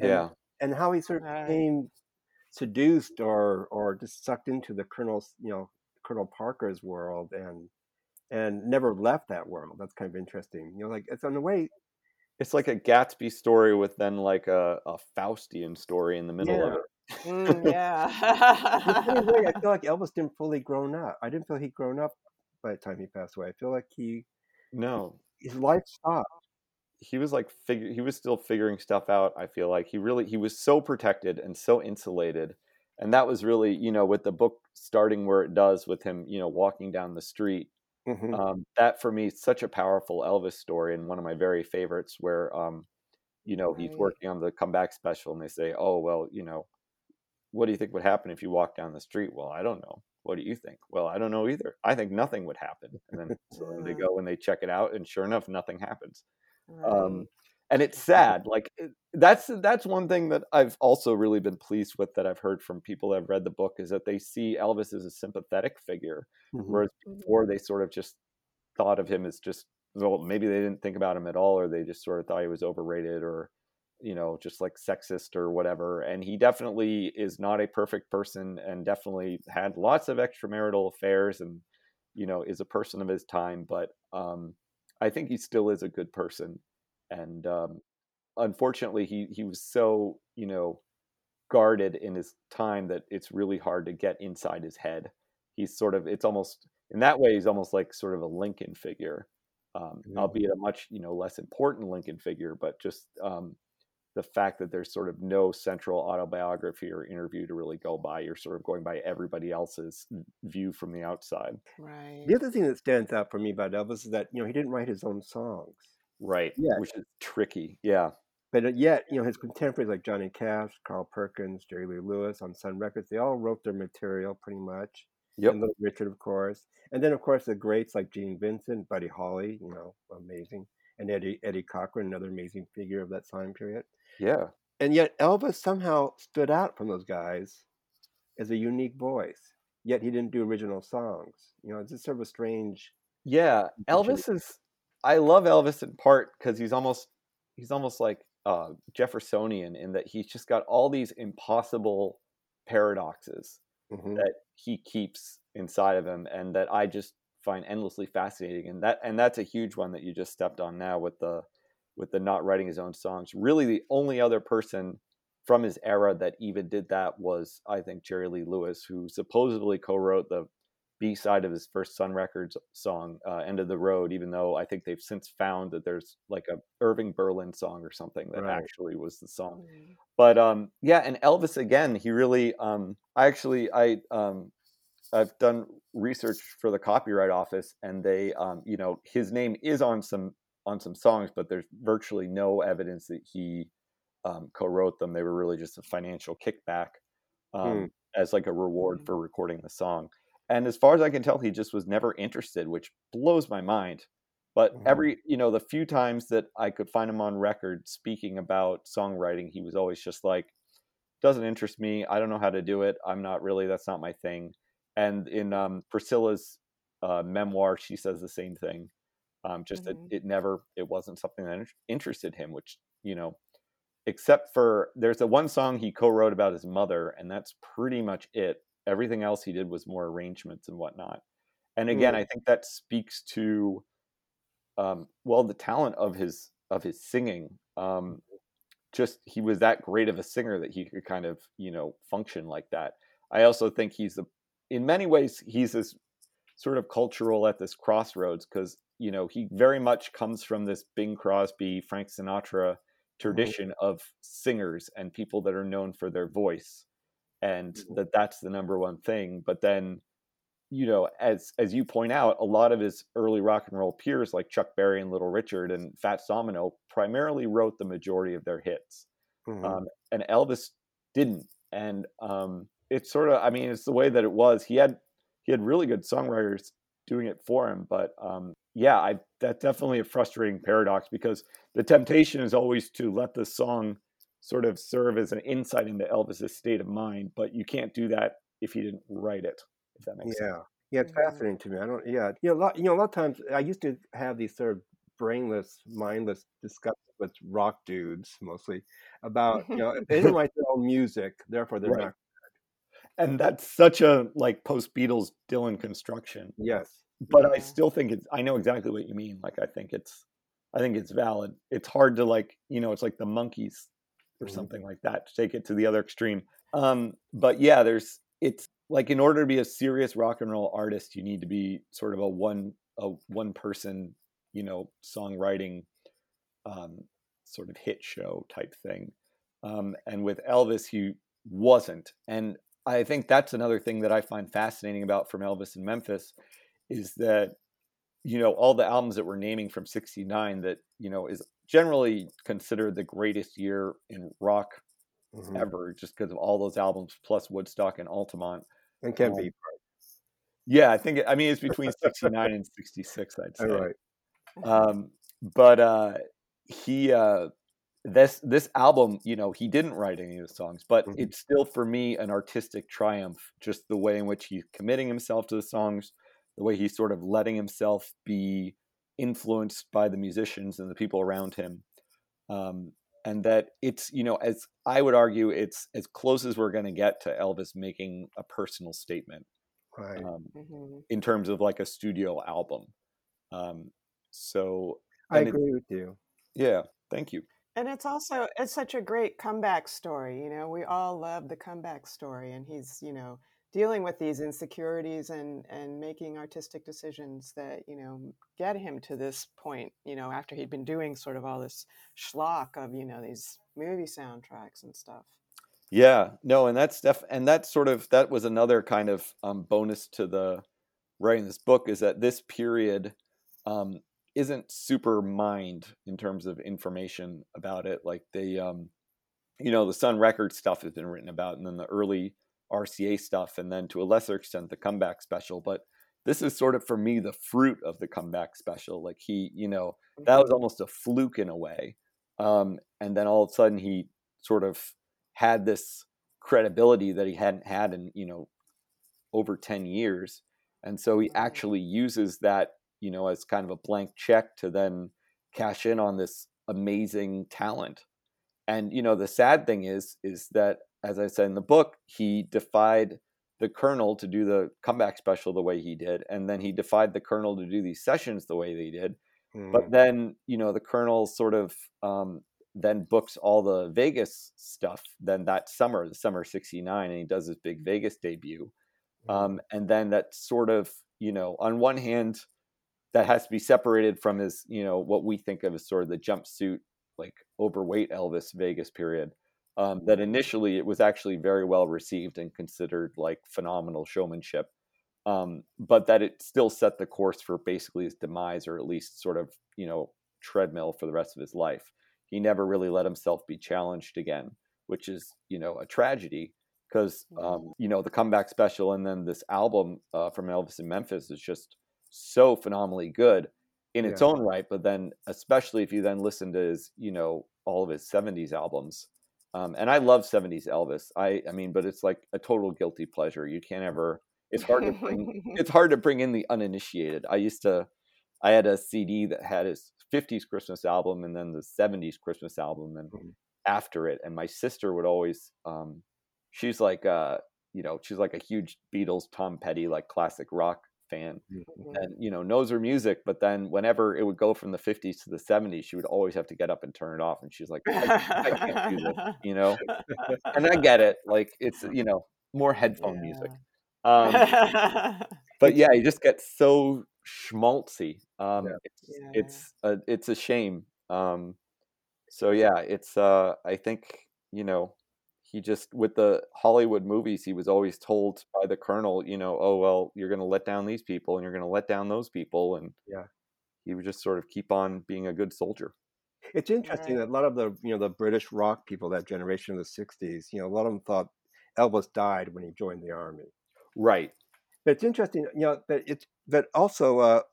Speaker 1: and
Speaker 3: yeah
Speaker 1: and how he sort of
Speaker 2: Right.
Speaker 1: became seduced or or just sucked into the colonel's, you know, Colonel Parker's world and and never left that world. That's kind of interesting. You know, like it's in a way,
Speaker 3: It's like a Gatsby story with then like a, a Faustian story in the middle of it.
Speaker 2: Mm,
Speaker 1: In a funny way, I feel like Elvis didn't fully grown up. I didn't feel he'd grown up by the time he passed away. I feel like he
Speaker 3: no,
Speaker 1: his life stopped.
Speaker 3: he was like figure he was still figuring stuff out. I feel like he really he was so protected and so insulated, and that was really you know with the book starting where it does with him you know walking down the street.
Speaker 1: hmm
Speaker 3: Um, that for me is such a powerful Elvis story and one of my very favorites where um, you know he's working on the comeback special and they say oh well you know what do you think would happen if you walk down the street? Well, I don't know. What do you think? Well, I don't know either. I think nothing would happen. And then so then they go and they check it out, and sure enough, nothing happens.
Speaker 2: Right.
Speaker 3: Um, and it's sad. Like it, that's that's one thing that I've also really been pleased with that I've heard from people that have read the book is that they see Elvis as a sympathetic figure,
Speaker 1: Mhm.
Speaker 3: whereas before they sort of just thought of him as just well, maybe they didn't think about him at all, or they just sort of thought he was overrated, or you know, just like sexist or whatever. And he definitely is not a perfect person, and definitely had lots of extramarital affairs, and you know, is a person of his time. But um, I think he still is a good person, and um, unfortunately, he he was so you know guarded in his time that it's really hard to get inside his head. He's sort of it's almost in that way he's almost like sort of a Lincoln figure, um,
Speaker 1: Mhm.
Speaker 3: albeit a much you know less important Lincoln figure, but just um, the fact that there's sort of no central autobiography or interview to really go by. You're sort of going by everybody else's view from the outside.
Speaker 2: Right.
Speaker 1: The other thing that stands out for me about Elvis is that you know he didn't write his own songs,
Speaker 3: Right.
Speaker 1: Yeah.
Speaker 3: Which is tricky. Yeah.
Speaker 1: but uh, yet you know his contemporaries like Johnny Cash, Carl Perkins, Jerry Lee Lewis on Sun Records, they all wrote their material pretty much.
Speaker 3: Yep.
Speaker 1: And Little Richard, of course, and then of course the greats like Gene Vincent, Buddy Holly, you know, amazing, and Eddie Eddie Cochran, another amazing figure of that time period.
Speaker 3: Yeah.
Speaker 1: And yet Elvis somehow stood out from those guys as a unique voice. Yet he didn't do original songs. You know, it's just sort of a strange.
Speaker 3: Yeah, Elvis is. I love Elvis in part because he's almost he's almost like uh, Jeffersonian in that he's just got all these impossible paradoxes
Speaker 1: Mhm.
Speaker 3: that he keeps inside of him, and that I just find endlessly fascinating. And that and that's a huge one that you just stepped on now with the with the not writing his own songs. Really, the only other person from his era that even did that was I think Jerry Lee Lewis, who supposedly co-wrote the B side of his first Sun Records song, uh, "End of the Road." Even though I think they've since found that there's like a Irving Berlin song or something that
Speaker 1: Right.
Speaker 3: actually was the song.
Speaker 2: Mm.
Speaker 3: But um, yeah, and Elvis again, he really. Um, I actually I um, I've done research for the copyright office, and they um, you know his name is on some on some songs, but there's virtually no evidence that he um, co-wrote them. They were really just a financial kickback um,
Speaker 1: Hmm.
Speaker 3: as like a reward
Speaker 2: Mm.
Speaker 3: for recording the song. And as far as I can tell, he just was never interested, which blows my mind. But
Speaker 1: Mhm.
Speaker 3: every, you know, the few times that I could find him on record speaking about songwriting, he was always just like, doesn't interest me. I don't know how to do it. I'm not really, that's not my thing. And in um, Priscilla's uh, memoir, she says the same thing. Um, just
Speaker 2: Mhm.
Speaker 3: that it never, it wasn't something that interested him, which, you know, except for there's a one song he co-wrote about his mother, and that's pretty much it. Everything else he did was more arrangements and whatnot. And again,
Speaker 1: Hmm.
Speaker 3: I think that speaks to, um, well, the talent of his of his singing. Um, just he was that great of a singer that he could kind of you know function like that. I also think he's the, in many ways, he's this sort of cultural at this crossroads because you know he very much comes from this Bing Crosby, Frank Sinatra tradition of singers and people that are known for their voice, and
Speaker 1: Mhm.
Speaker 3: that that's the number one thing. But then, you know, as as you point out, a lot of his early rock and roll peers like Chuck Berry and Little Richard and Fats Domino primarily wrote the majority of their hits
Speaker 1: Mhm.
Speaker 3: um, and Elvis didn't. And um, it's sort of, I mean, it's the way that it was. He had he had really good songwriters doing it for him, but um, yeah, I that's definitely a frustrating paradox because the temptation is always to let the song sort of serve as an insight into Elvis's state of mind, but you can't do that if he didn't write it. If that makes sense.
Speaker 1: Yeah, yeah, it's
Speaker 2: Mhm.
Speaker 1: fascinating to me. I don't. Yeah, you know, a lot. You know, a lot of times I used to have these sort of brainless, mindless discussions with rock dudes, mostly about you know if they didn't write their own music, therefore they're
Speaker 3: Right.
Speaker 1: not.
Speaker 3: And that's such a like post Beatles Dylan construction.
Speaker 1: Yes.
Speaker 3: but I still think it's I know exactly what you mean. Like I think it's I think it's valid. It's hard to like, you know, it's like the Monkees or
Speaker 1: Mhm.
Speaker 3: something like that to take it to the other extreme. Um but yeah, there's it's like in order to be a serious rock and roll artist, you need to be sort of a one a one person, you know, songwriting um sort of hit show type thing. Um and with Elvis he wasn't. And I think that's another thing that I find fascinating about from Elvis in Memphis is that you know all the albums that we're naming from 69 that you know is generally considered the greatest year in rock
Speaker 1: Mhm.
Speaker 3: ever just because of all those albums plus woodstock and altamont
Speaker 1: And can
Speaker 3: Um,
Speaker 1: be.
Speaker 3: yeah i think i mean it's between 69 and 66 i'd say
Speaker 1: All right.
Speaker 3: um, but uh, he uh, this this album, you know, he didn't write any of the songs, but
Speaker 1: Mhm.
Speaker 3: it's still for me an artistic triumph. Just the way in which he's committing himself to the songs, the way he's sort of letting himself be influenced by the musicians and the people around him, um, and that it's you know, as I would argue, it's as close as we're going to get to Elvis making a personal statement
Speaker 1: Right.
Speaker 3: um,
Speaker 2: Mhm.
Speaker 3: in terms of like a studio album. Um, so
Speaker 1: I
Speaker 3: and it-
Speaker 1: agree with you.
Speaker 3: yeah, thank you.
Speaker 2: And it's also it's such a great comeback story. You know, we all love the comeback story, and he's you know dealing with these insecurities and and making artistic decisions that you know get him to this point. You know, after he'd been doing sort of all this schlock of you know these movie soundtracks and stuff.
Speaker 3: Yeah, no, and that's def and that sort of that was another kind of um, bonus to the writing this book is that this period um, isn't super mined in terms of information about it. Like the, um, you know, the Sun Records stuff has been written about, and then the early RCA stuff, and then to a lesser extent the comeback special. But this is sort of for me the fruit of the comeback special. Like he, you know, that was almost a fluke in a way, um, and then all of a sudden he sort of had this credibility that he hadn't had in you know over 10 years and so he
Speaker 2: Mhm.
Speaker 3: actually uses that you know as kind of a blank check to then cash in on this amazing talent and you know the sad thing is is that as i said in the book he defied the colonel to do the comeback special the way he did and then he defied the colonel to do these sessions the way they did but
Speaker 1: Mm.
Speaker 3: then you know the colonel sort of um, then books all the Vegas stuff. Then that summer, the summer '69, and he does his big Vegas debut. Um, and then that sort of you know on one hand that has to be separated from his you know what we think of as sort of the jumpsuit like overweight Elvis Vegas period. Um, that initially it was actually very well received and considered like phenomenal showmanship um, but that it still set the course for basically his demise or at least sort of you know treadmill for the rest of his life he never really let himself be challenged again which is you know a tragedy because um, you know the comeback special and then this album uh, from elvis in memphis is just so phenomenally good in its
Speaker 1: Yeah.
Speaker 3: own right but then especially if you then listen to his you know all of his 70s albums um, and i love 70s elvis i i mean but it's like a total guilty pleasure you can't ever it's hard to bring it's hard to bring in the uninitiated. I used to, I had a CD that had his 50s Christmas album and then the 70s Christmas album and
Speaker 1: Mhm.
Speaker 3: after it. And my sister would always, um, she's like, uh, you know, she's like a huge Beatles, Tom Petty, like classic rock fan
Speaker 1: Mhm.
Speaker 3: and, you know, knows her music. But then whenever it would go from the 50s to the 70s, she would always have to get up and turn it off. And she's like, I, I can't do this, you know? And I get it. Like it's, you know, more headphone music. Um, but yeah, you just get so schmaltzy. Um,
Speaker 1: Yeah.
Speaker 3: It's
Speaker 2: Yeah.
Speaker 3: it's a, it's a shame. Um, so yeah, it's uh, I think you know he just with the Hollywood movies, he was always told by the colonel, you know, oh well, you're going to let down these people and you're going to let down those people, and
Speaker 1: Yeah.
Speaker 3: he would just sort of keep on being a good soldier.
Speaker 1: It's interesting
Speaker 2: Right.
Speaker 1: that a lot of the you know the British rock people that generation of the '60s, you know, a lot of them thought Elvis died when he joined the army.
Speaker 3: Right.
Speaker 1: But it's interesting, you know, that it's that also uh,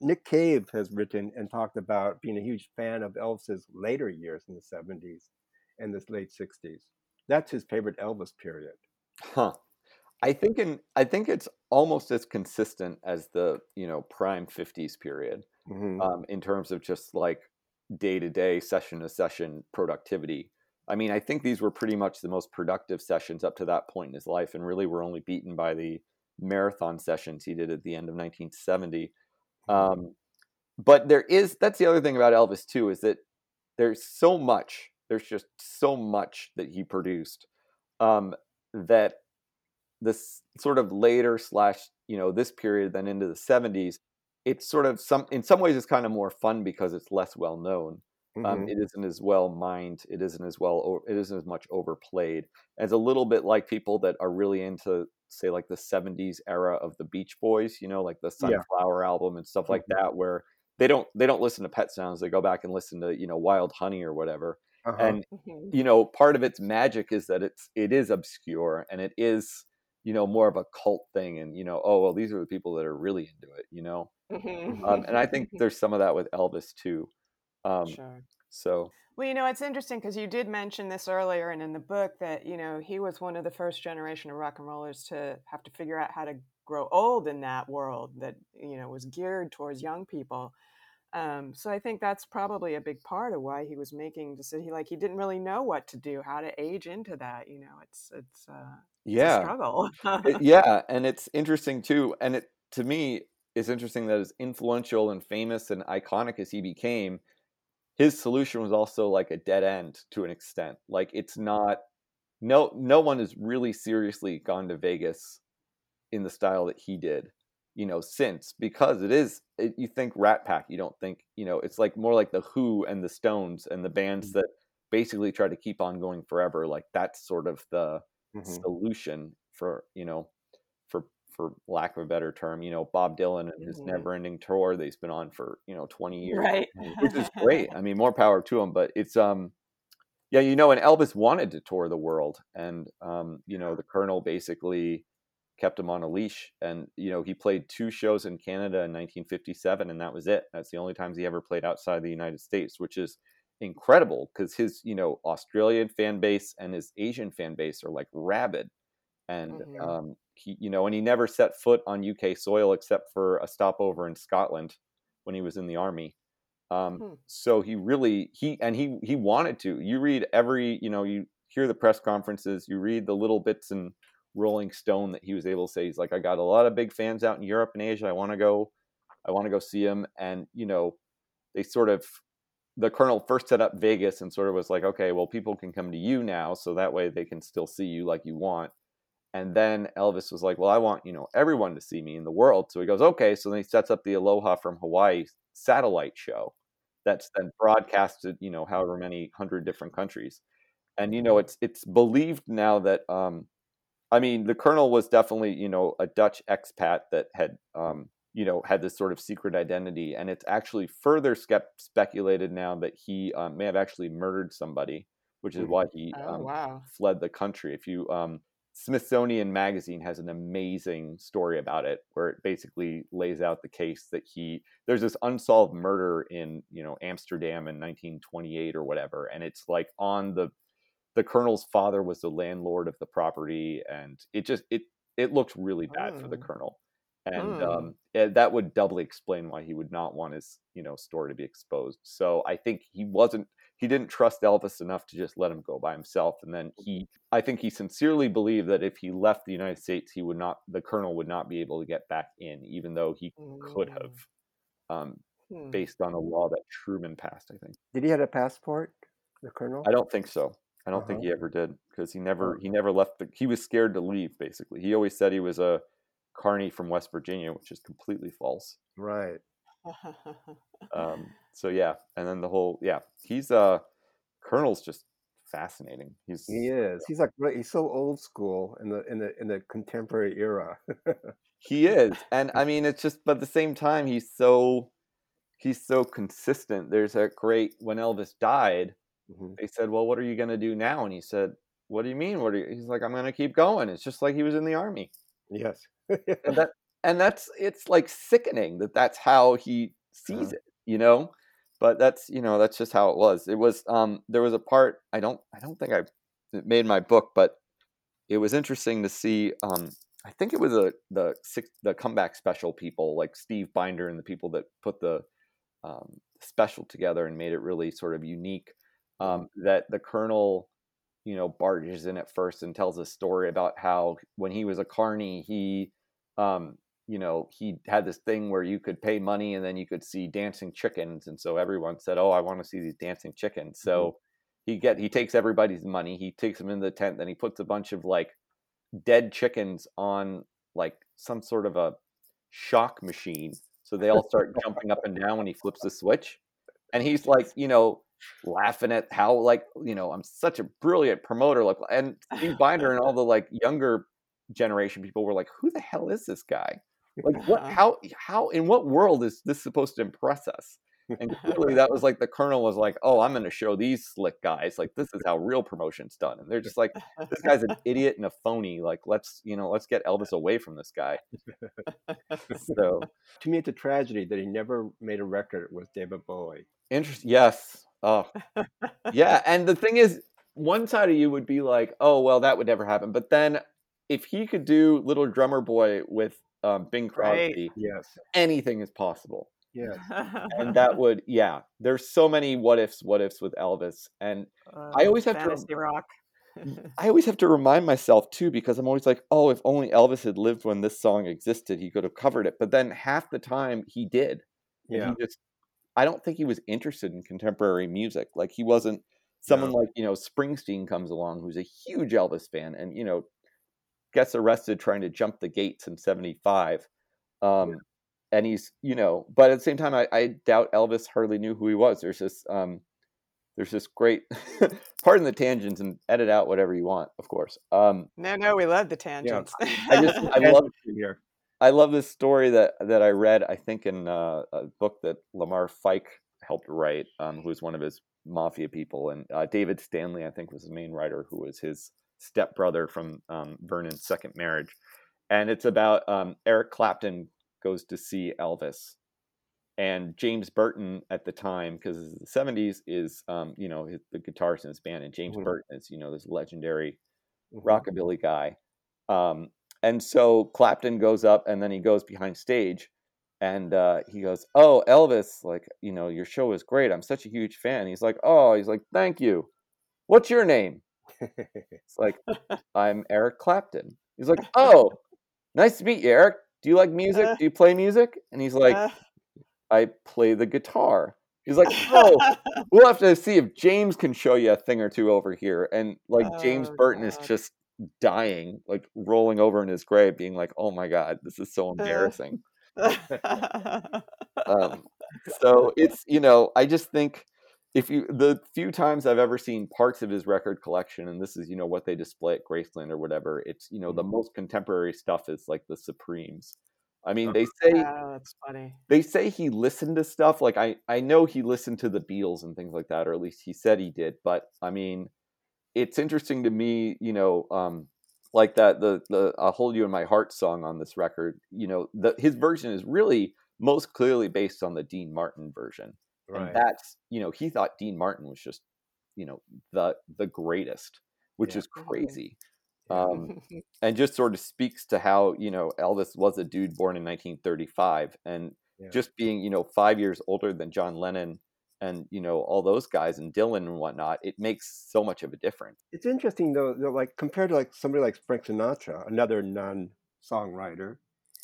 Speaker 1: Nick Cave has written and talked about being a huge fan of Elvis's later years in the '70s and this late '60s. That's his favorite Elvis period.
Speaker 3: Huh. I think in I think it's almost as consistent as the you know prime '50s period.
Speaker 1: Mhm.
Speaker 3: um, in terms of just like day to day, session to session productivity. I mean, I think these were pretty much the most productive sessions up to that point in his life, and really were only beaten by the marathon sessions he did at the end of 1970. Um, but there is that's the other thing about Elvis too is that there's so much, there's just so much that he produced um, that this sort of later slash you know this period then into the 70s it's sort of some in some ways it's kind of more fun because it's less well known um,
Speaker 1: Mhm.
Speaker 3: it isn't as well mined it isn't as well it isn't as much overplayed it's a little bit like people that are really into say like the 70s era of the beach boys you know like the
Speaker 1: Yeah.
Speaker 3: sunflower album and stuff like that where they don't they don't listen to pet sounds they go back and listen to you know wild honey or whatever
Speaker 1: Uh-huh.
Speaker 3: and
Speaker 2: Mhm.
Speaker 3: you know part of its magic is that it's it is obscure and it is you know more of a cult thing and you know oh well these are the people that are really into it you know um, and i think there's some of that with elvis too um,
Speaker 2: sure.
Speaker 3: so
Speaker 2: Well, you know, it's interesting because you did mention this earlier and in the book that, you know, he was one of the first generation of rock and rollers to have to figure out how to grow old in that world that, you know, was geared towards young people. Um, so I think that's probably a big part of why he was making decisions. Like he didn't really know what to do, how to age into that. You know, it's it's, uh,
Speaker 3: yeah,
Speaker 2: it's struggle.
Speaker 3: it, yeah, and it's interesting too. And it to me is interesting that as influential and famous and iconic as he became, his solution was also like a dead end to an extent. Like it's not no no one has really seriously gone to Vegas in the style that he did, you know, since because it is it, you think Rat Pack, you don't think you know it's like more like the Who and the Stones and the bands mm-hmm. that basically try to keep on going forever. Like that's sort of the mm-hmm. solution for you know for for lack of a better term, you know, Bob Dylan and his mm-hmm. never ending tour that he's been on for, you know, 20 years.
Speaker 2: Right.
Speaker 3: which is great. I mean, more power to him. But it's um yeah, you know, and Elvis wanted to tour the world. And um, you know, the Colonel basically kept him on a leash. And, you know, he played two shows in Canada in 1957, and that was it. That's the only times he ever played outside the United States, which is incredible because his, you know, Australian fan base and his Asian fan base are like rabid. And mm-hmm. um, he, you know, and he never set foot on UK soil except for a stopover in Scotland when he was in the army. Um, hmm. So he really he and he he wanted to. You read every, you know, you hear the press conferences, you read the little bits in Rolling Stone that he was able to say. He's like, I got a lot of big fans out in Europe and Asia. I want to go, I want to go see him. And you know, they sort of the colonel first set up Vegas and sort of was like, okay, well, people can come to you now, so that way they can still see you like you want. And then Elvis was like, "Well, I want you know everyone to see me in the world." So he goes, "Okay." So then he sets up the Aloha from Hawaii satellite show that's then broadcasted, you know, however many hundred different countries. And you know, it's it's believed now that, um, I mean, the Colonel was definitely you know a Dutch expat that had um, you know had this sort of secret identity, and it's actually further speculated now that he um, may have actually murdered somebody, which is mm-hmm. why he
Speaker 2: oh, um, wow.
Speaker 3: fled the country. If you um, Smithsonian Magazine has an amazing story about it where it basically lays out the case that he there's this unsolved murder in you know Amsterdam in 1928 or whatever and it's like on the the colonel's father was the landlord of the property and it just it it looked really bad oh. for the oh. colonel and oh. um, that would doubly explain why he would not want his you know story to be exposed so i think he wasn't he didn't trust Elvis enough to just let him go by himself. And then he, I think he sincerely believed that if he left the United States, he would not, the colonel would not be able to get back in, even though he mm. could have, mm. um, hmm. based on a law that Truman passed, I think.
Speaker 1: Did he have a passport, the colonel?
Speaker 3: I don't think so. I don't uh-huh. think he ever did because he never, he never left. The, he was scared to leave. Basically, he always said he was a carney from West Virginia, which is completely false.
Speaker 1: Right.
Speaker 3: um, so yeah, and then the whole yeah, he's uh Colonel's just fascinating. He's
Speaker 1: he is. He's like he's so old school in the in the in the contemporary era.
Speaker 3: he is, and I mean it's just, but at the same time, he's so he's so consistent. There's a great when Elvis died, mm-hmm. they said, "Well, what are you going to do now?" And he said, "What do you mean? What are you?" He's like, "I'm going to keep going." It's just like he was in the army.
Speaker 1: Yes,
Speaker 3: and that and that's it's like sickening that that's how he sees uh-huh. it. You know, but that's you know that's just how it was. It was um there was a part I don't I don't think I made my book, but it was interesting to see. Um, I think it was a the six, the comeback special people like Steve Binder and the people that put the um, special together and made it really sort of unique. Um, that the Colonel, you know, barges in at first and tells a story about how when he was a carney, he um, you know, he had this thing where you could pay money and then you could see dancing chickens. And so everyone said, Oh, I want to see these dancing chickens. Mm-hmm. So he get he takes everybody's money, he takes them in the tent, then he puts a bunch of like dead chickens on like some sort of a shock machine. So they all start jumping up and down when he flips the switch. And he's like, you know, laughing at how like, you know, I'm such a brilliant promoter. Like and Steve Binder and all the like younger generation people were like, Who the hell is this guy? Like what? How? How? In what world is this supposed to impress us? And clearly, that was like the colonel was like, "Oh, I'm going to show these slick guys. Like this is how real promotion's done." And they're just like, "This guy's an idiot and a phony. Like let's you know let's get Elvis away from this guy." So
Speaker 1: to me, it's a tragedy that he never made a record with David Bowie.
Speaker 3: Interesting. Yes. Oh, yeah. And the thing is, one side of you would be like, "Oh, well, that would never happen." But then, if he could do "Little Drummer Boy" with um, Bing Crosby,
Speaker 2: Right.
Speaker 1: Yes.
Speaker 3: anything is possible.
Speaker 1: Yes.
Speaker 3: And that would, yeah. There's so many what ifs, what ifs with Elvis, and I
Speaker 2: Uh,
Speaker 3: always have to rem-
Speaker 2: rock.
Speaker 3: I always have to remind myself too because I'm always like, oh, if only Elvis had lived when this song existed, he could have covered it. But then half the time he did.
Speaker 1: Yeah.
Speaker 3: he just I don't think he was interested in contemporary music. Like he wasn't someone
Speaker 1: No.
Speaker 3: like, you know, Springsteen comes along who's a huge Elvis fan and, you know, gets arrested trying to jump the gates in 75. Um and he's, you know, but at the same time I, I doubt Elvis hardly knew who he was. There's this um there's this great pardon the tangents and edit out whatever you want, of course. Um
Speaker 2: no, no, we love the tangents.
Speaker 3: I just I
Speaker 1: love
Speaker 3: love
Speaker 1: here.
Speaker 3: I love this story that that I read. I think in uh, a book that Lamar Fike helped write, um, who was one of his mafia people, and uh, David Stanley, I think, was the main writer, who was his stepbrother from um, Vernon's second marriage. And it's about um, Eric Clapton goes to see Elvis, and James Burton at the time, because the '70s is um, you know his, the guitarist in his band, and James
Speaker 1: Mhm.
Speaker 3: Burton is you know this legendary
Speaker 1: Mhm.
Speaker 3: rockabilly guy. And so Clapton goes up and then he goes behind stage and uh, he goes, Oh, Elvis, like, you know, your show is great. I'm such a huge fan. He's like, Oh, he's like, Thank you. What's your name? It's like, I'm Eric Clapton. He's like, Oh, nice to meet you, Eric. Do you like music? Do you play music? And he's like,
Speaker 2: Uh,
Speaker 3: I play the guitar. He's like, Oh, we'll have to see if James can show you a thing or two over here. And like James
Speaker 2: Oh,
Speaker 3: Burton is just dying, like rolling over in his grave, being like, "Oh my god, this is so embarrassing." Um, so it's you know, I just think if you the few times I've ever seen parts of his record collection, and this is you know what they display at Graceland or whatever, it's you know the
Speaker 1: Mhm.
Speaker 3: most contemporary stuff is like the Supremes. I mean,
Speaker 1: Uh-huh.
Speaker 3: they say
Speaker 2: oh, that's funny.
Speaker 3: they say he listened to stuff like I I know he listened to the Beatles and things like that, or at least he said he did. But I mean, it's interesting to me, you know, um, like that the the "I'll Hold You in My Heart" song on this record. You know, the, his version is really most clearly based on the Dean Martin version,
Speaker 1: Right.
Speaker 3: and that's you know he thought Dean Martin was just you know the the greatest, which
Speaker 1: Yeah.
Speaker 3: is crazy. Um, and just sort of speaks to how you know Elvis was a dude born in 1935 and
Speaker 1: Yeah.
Speaker 3: just being you know five years older than John Lennon and you know all those guys and Dylan and whatnot. It makes so much of a difference.
Speaker 1: It's interesting though, though, like compared to like somebody like Frank Sinatra, another non-songwriter.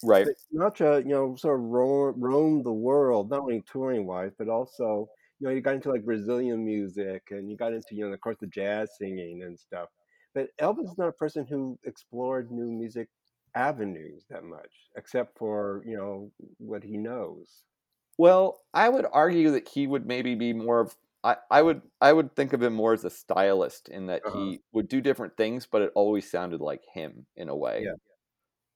Speaker 3: Right.
Speaker 1: Sinatra, you know, sort of ro- roamed the world, not only touring wise, but also, you know, you got into like Brazilian music and you got into, you know, of course, the jazz singing and stuff. But Elvis is not a person who explored new music avenues that much, except for, you know, what he knows.
Speaker 3: Well, I would argue that he would maybe be more of I, I would I would think of him more as a stylist in that
Speaker 1: Uh-huh.
Speaker 3: he would do different things, but it always sounded like him in a way.
Speaker 1: Yeah.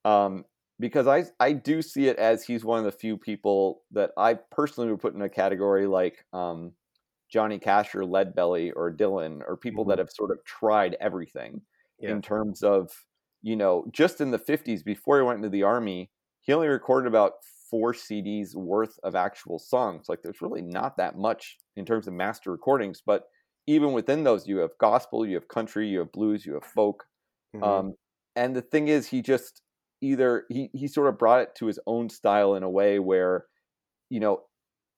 Speaker 3: Um, because I I do see it as he's one of the few people that I personally would put in a category like um, Johnny Cash or Leadbelly or Dylan or people
Speaker 1: Mhm.
Speaker 3: that have sort of tried everything
Speaker 1: Yeah.
Speaker 3: in terms of you know just in the 50s before he went into the army he only recorded about four cds worth of actual songs like there's really not that much in terms of master recordings but even within those you have gospel you have country you have blues you have folk
Speaker 1: Mhm.
Speaker 3: um, and the thing is he just either he, he sort of brought it to his own style in a way where you know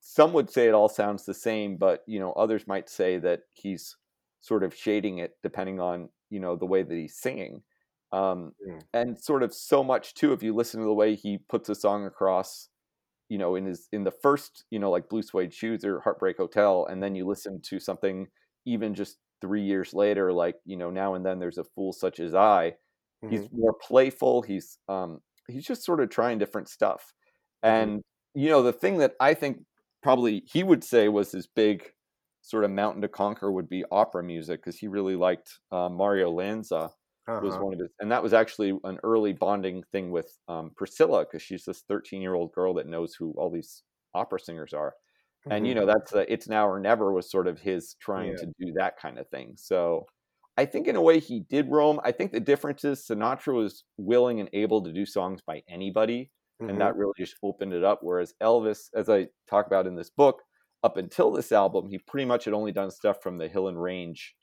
Speaker 3: some would say it all sounds the same but you know others might say that he's sort of shading it depending on you know the way that he's singing um,
Speaker 1: Mm.
Speaker 3: and sort of so much too if you listen to the way he puts a song across you know in his in the first you know like blue suede shoes or heartbreak hotel and then you listen to something even just three years later like you know now and then there's a fool such as i
Speaker 1: Mhm.
Speaker 3: he's more playful he's um he's just sort of trying different stuff
Speaker 1: Mhm.
Speaker 3: and you know the thing that i think probably he would say was his big sort of mountain to conquer would be opera music because he really liked uh, mario lanza was
Speaker 1: Uh-huh.
Speaker 3: one of his and that was actually an early bonding thing with um, priscilla because she's this 13 year old girl that knows who all these opera singers are and you
Speaker 1: Mhm.
Speaker 3: know that's uh, it's now or never was sort of his trying
Speaker 1: Yeah.
Speaker 3: to do that kind of thing so i think in a way he did roam i think the difference is sinatra was willing and able to do songs by anybody
Speaker 1: Mhm.
Speaker 3: and that really just opened it up whereas elvis as i talk about in this book up until this album, he pretty much had only done stuff from the Hill and Range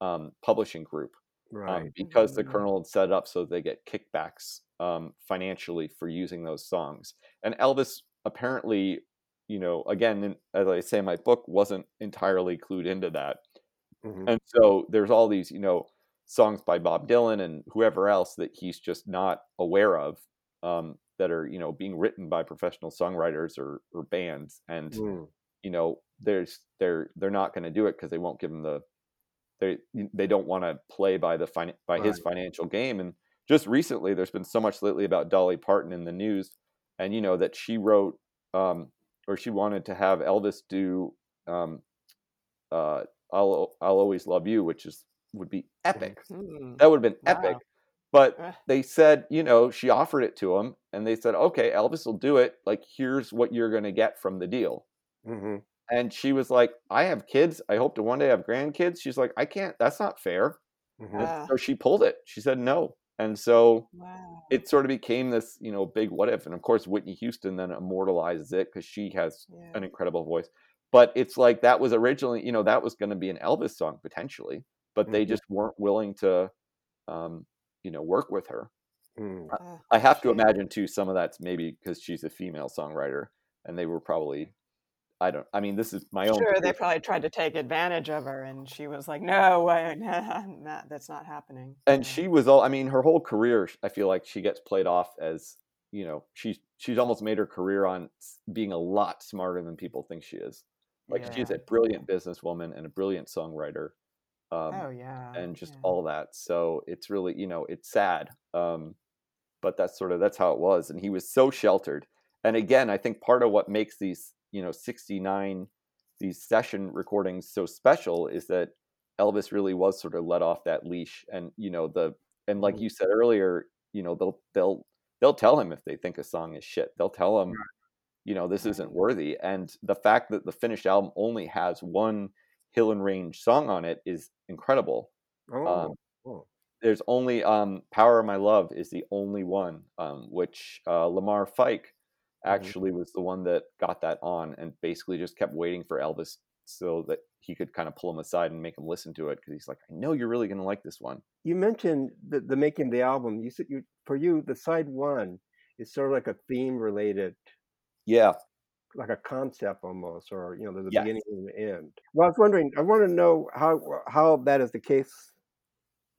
Speaker 3: um, publishing group,
Speaker 1: Right.
Speaker 3: um, because the
Speaker 2: Mhm.
Speaker 3: Colonel had set it up so they get kickbacks um, financially for using those songs. And Elvis apparently, you know, again, as I say in my book, wasn't entirely clued into that.
Speaker 1: Mhm.
Speaker 3: And so there's all these, you know, songs by Bob Dylan and whoever else that he's just not aware of um, that are, you know, being written by professional songwriters or, or bands. And,
Speaker 1: Mm.
Speaker 3: you know, there's they're they're not going to do it because they won't give him the they they don't want to play by the fin- by his financial game. And just recently, there's been so much lately about Dolly Parton in the news, and you know that she wrote um, or she wanted to have Elvis do um, uh, "I'll I'll Always Love You," which is would be epic.
Speaker 2: Hmm.
Speaker 3: That would have been
Speaker 2: Wow.
Speaker 3: epic. But they said, you know, she offered it to him, and they said, okay, Elvis will do it. Like, here's what you're going to get from the deal.
Speaker 1: Mhm.
Speaker 3: And she was like, I have kids. I hope to one day have grandkids. She's like, I can't. That's not fair. And
Speaker 2: Ah.
Speaker 3: so she pulled it. She said no. And so
Speaker 2: Wow.
Speaker 3: it sort of became this, you know, big what if. And of course, Whitney Houston then immortalizes it because she has
Speaker 2: Yeah.
Speaker 3: an incredible voice. But it's like that was originally, you know, that was going to be an Elvis song potentially, but they
Speaker 1: Mhm.
Speaker 3: just weren't willing to, um, you know, work with her.
Speaker 1: Mm.
Speaker 2: Ah,
Speaker 3: I have to imagine too, some of that's maybe because she's a female songwriter and they were probably, I don't, I mean, this is my own.
Speaker 2: Sure, they probably tried to take advantage of her, and she was like, "No, way, nah, that's not happening."
Speaker 3: and she was all i mean her whole career i feel like she gets played off as you know she's she's almost made her career on being a lot smarter than people think she is like she's a brilliant businesswoman and a brilliant songwriter um
Speaker 2: Oh yeah.
Speaker 3: and just
Speaker 2: yeah.
Speaker 3: all that so it's really you know it's sad um but that's sort of that's how it was and he was so sheltered and again i think part of what makes these you know 69 these session recordings so special is that elvis really was sort of let off that leash and you know the and like
Speaker 1: Mhm.
Speaker 3: you said earlier you know they'll they'll they'll tell him if they think a song is shit they'll tell him you know this isn't worthy and the fact that the finished album only has one hill and range song on it is incredible
Speaker 1: Oh.
Speaker 3: um,
Speaker 1: oh.
Speaker 3: there's only um, "Power of My Love" is the only one, um, which uh, Lamar Fike actually was the one that got that on, and basically just kept waiting for Elvis so that he could kind of pull him aside and make him listen to it because he's like, "I know you're really gonna like this one."
Speaker 1: You mentioned the, the making of the album. You said you for you the side one is sort of like a theme related,
Speaker 3: Yeah,
Speaker 1: like a concept almost, or you know, there's a
Speaker 3: Yes.
Speaker 1: beginning and an end. Well, I was wondering. I want to know how how that is the case,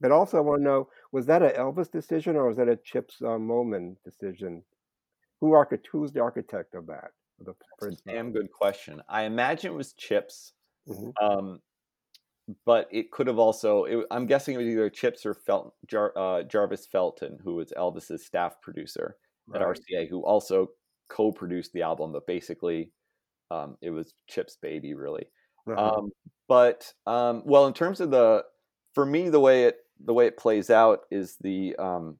Speaker 1: but also I want to know was that an Elvis decision or was that a Chips uh, Moman decision? Who architect? Who's the architect of that? The
Speaker 3: damn good question. I imagine it was Chips,
Speaker 1: hmm
Speaker 3: um, but it could have also. It, I'm guessing it was either Chips or Felt, Jar, uh, Jarvis Felton, who was Elvis's staff producer. at RCA, who also co-produced the album, but basically um, it was Chip's baby, really.
Speaker 1: Uh-huh.
Speaker 3: Um, but um, well, in terms of the, for me, the way it the way it plays out is the um,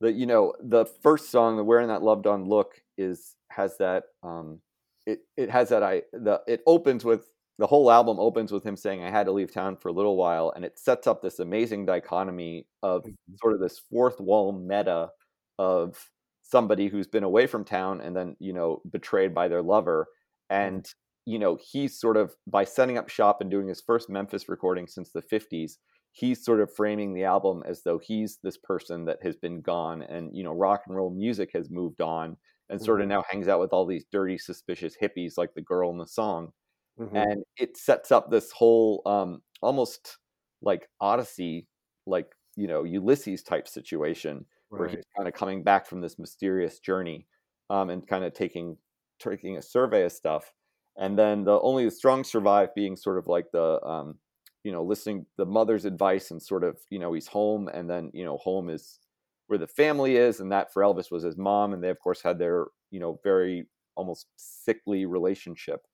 Speaker 3: the you know the first song, the "Wearing That Loved On Look," is has that um, it it has that I the it opens with the whole album opens with him saying I had to leave town for a little while, and it sets up this amazing dichotomy of
Speaker 1: Mhm.
Speaker 3: sort of this fourth wall meta of somebody who's been away from town and then you know betrayed by their lover and you know he's sort of by setting up shop and doing his first memphis recording since the 50s he's sort of framing the album as though he's this person that has been gone and you know rock and roll music has moved on and sort of
Speaker 1: Mhm.
Speaker 3: now hangs out with all these dirty suspicious hippies like the girl in the song
Speaker 1: Mhm.
Speaker 3: and it sets up this whole um almost like odyssey like you know ulysses type situation where he's kind of coming back from this mysterious journey um, and kind of taking taking a survey of stuff and then the only the strong survive being sort of like the um, you know listening the mother's advice and sort of you know he's home and then you know home is where the family is and that for elvis was his mom and they of course had their you know very almost sickly relationship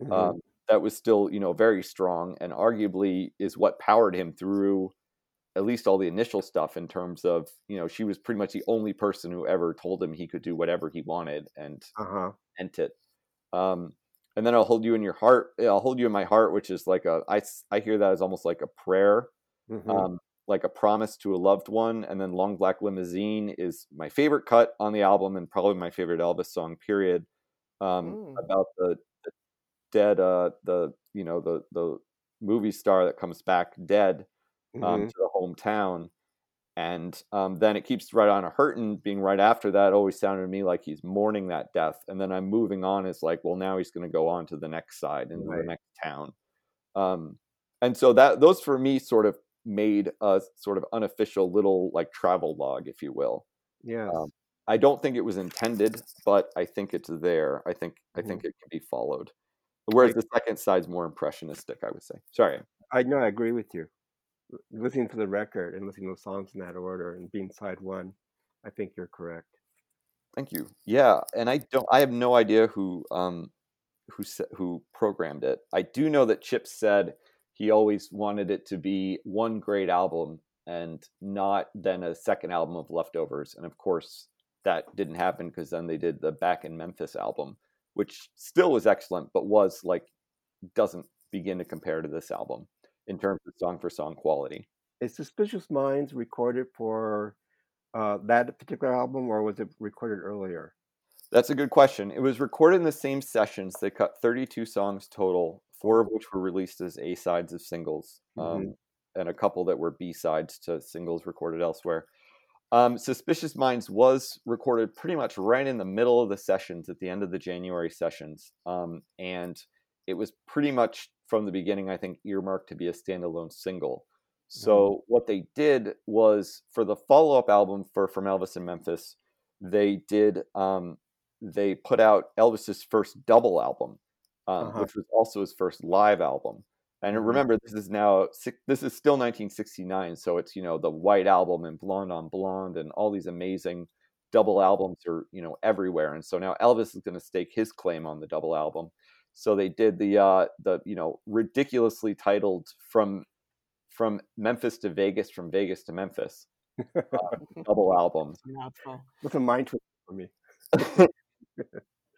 Speaker 1: Mhm.
Speaker 3: um, that was still you know very strong and arguably is what powered him through at least all the initial stuff in terms of you know she was pretty much the only person who ever told him he could do whatever he wanted and
Speaker 1: uh-huh.
Speaker 3: meant it um, and then i'll hold you in your heart i'll hold you in my heart which is like a i, I hear that as almost like a prayer
Speaker 1: Mhm.
Speaker 3: um, like a promise to a loved one and then long black limousine is my favorite cut on the album and probably my favorite elvis song period um,
Speaker 2: Mm.
Speaker 3: about the dead uh the you know the the movie star that comes back dead um,
Speaker 1: Mhm.
Speaker 3: to the hometown and um, then it keeps right on a hurting being right after that always sounded to me like he's mourning that death and then i'm moving on is like well now he's going to go on to the next side and
Speaker 1: Right.
Speaker 3: the next town um, and so that those for me sort of made a sort of unofficial little like travel log if you will
Speaker 1: Yeah.
Speaker 3: um, i don't think it was intended but i think it's there i think i
Speaker 1: Mhm.
Speaker 3: think it can be followed whereas the second side's more impressionistic i would say sorry
Speaker 1: I know I agree with you. Listening to the record and listening to the songs in that order and being side one, I think you're correct.
Speaker 3: Thank you. Yeah, and I don't. I have no idea who um who who programmed it. I do know that Chip said he always wanted it to be one great album and not then a second album of leftovers. And of course, that didn't happen because then they did the Back in Memphis album, which still was excellent, but was like doesn't begin to compare to this album in terms of song for song quality.
Speaker 1: Is Suspicious Minds recorded for uh, that particular album or was it recorded earlier?
Speaker 3: That's a good question. It was recorded in the same sessions. They cut 32 songs total, four of which were released as A sides of singles, um,
Speaker 1: Mhm.
Speaker 3: and a couple that were B sides to singles recorded elsewhere. Um, Suspicious Minds was recorded pretty much right in the middle of the sessions at the end of the January sessions. Um, and it was pretty much from the beginning, I think, earmarked to be a standalone single. So what they did was for the follow-up album for From Elvis in Memphis, they did um, they put out Elvis's first double album, um,
Speaker 1: Uh-huh.
Speaker 3: which was also his first live album. And
Speaker 1: Mhm.
Speaker 3: remember, this is now this is still 1969, so it's you know the White Album and Blonde on Blonde and all these amazing double albums are you know everywhere. And so now Elvis is going to stake his claim on the double album. So they did the uh, the you know ridiculously titled from from Memphis to Vegas, from Vegas to Memphis double album.
Speaker 2: It's a mouthful.
Speaker 1: That's a mind trick for me.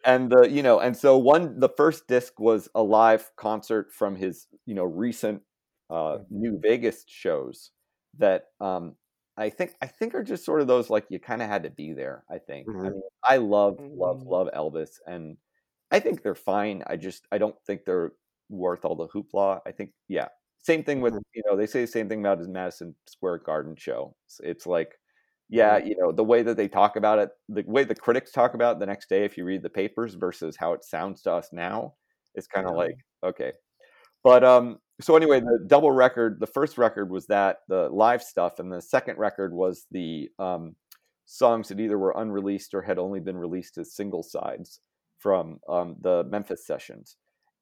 Speaker 3: and the you know and so one the first disc was a live concert from his you know recent uh
Speaker 1: Mhm.
Speaker 3: new vegas shows that um i think i think are just sort of those like you kind of had to be there i think i
Speaker 1: Mhm.
Speaker 3: mean i love love
Speaker 2: Mhm.
Speaker 3: love elvis and i think they're fine i just i don't think they're worth all the hoopla i think yeah same thing with
Speaker 1: Mhm.
Speaker 3: you know they say the same thing about his madison square garden show it's, it's like yeah, you know, the way that they talk about it, the way the critics talk about it the next day if you read the papers versus how it sounds to us now, it's kind of
Speaker 2: Yeah.
Speaker 3: like, okay. But um so anyway, the double record, the first record was that, the live stuff, and the second record was the um songs that either were unreleased or had only been released as single sides from um the Memphis sessions.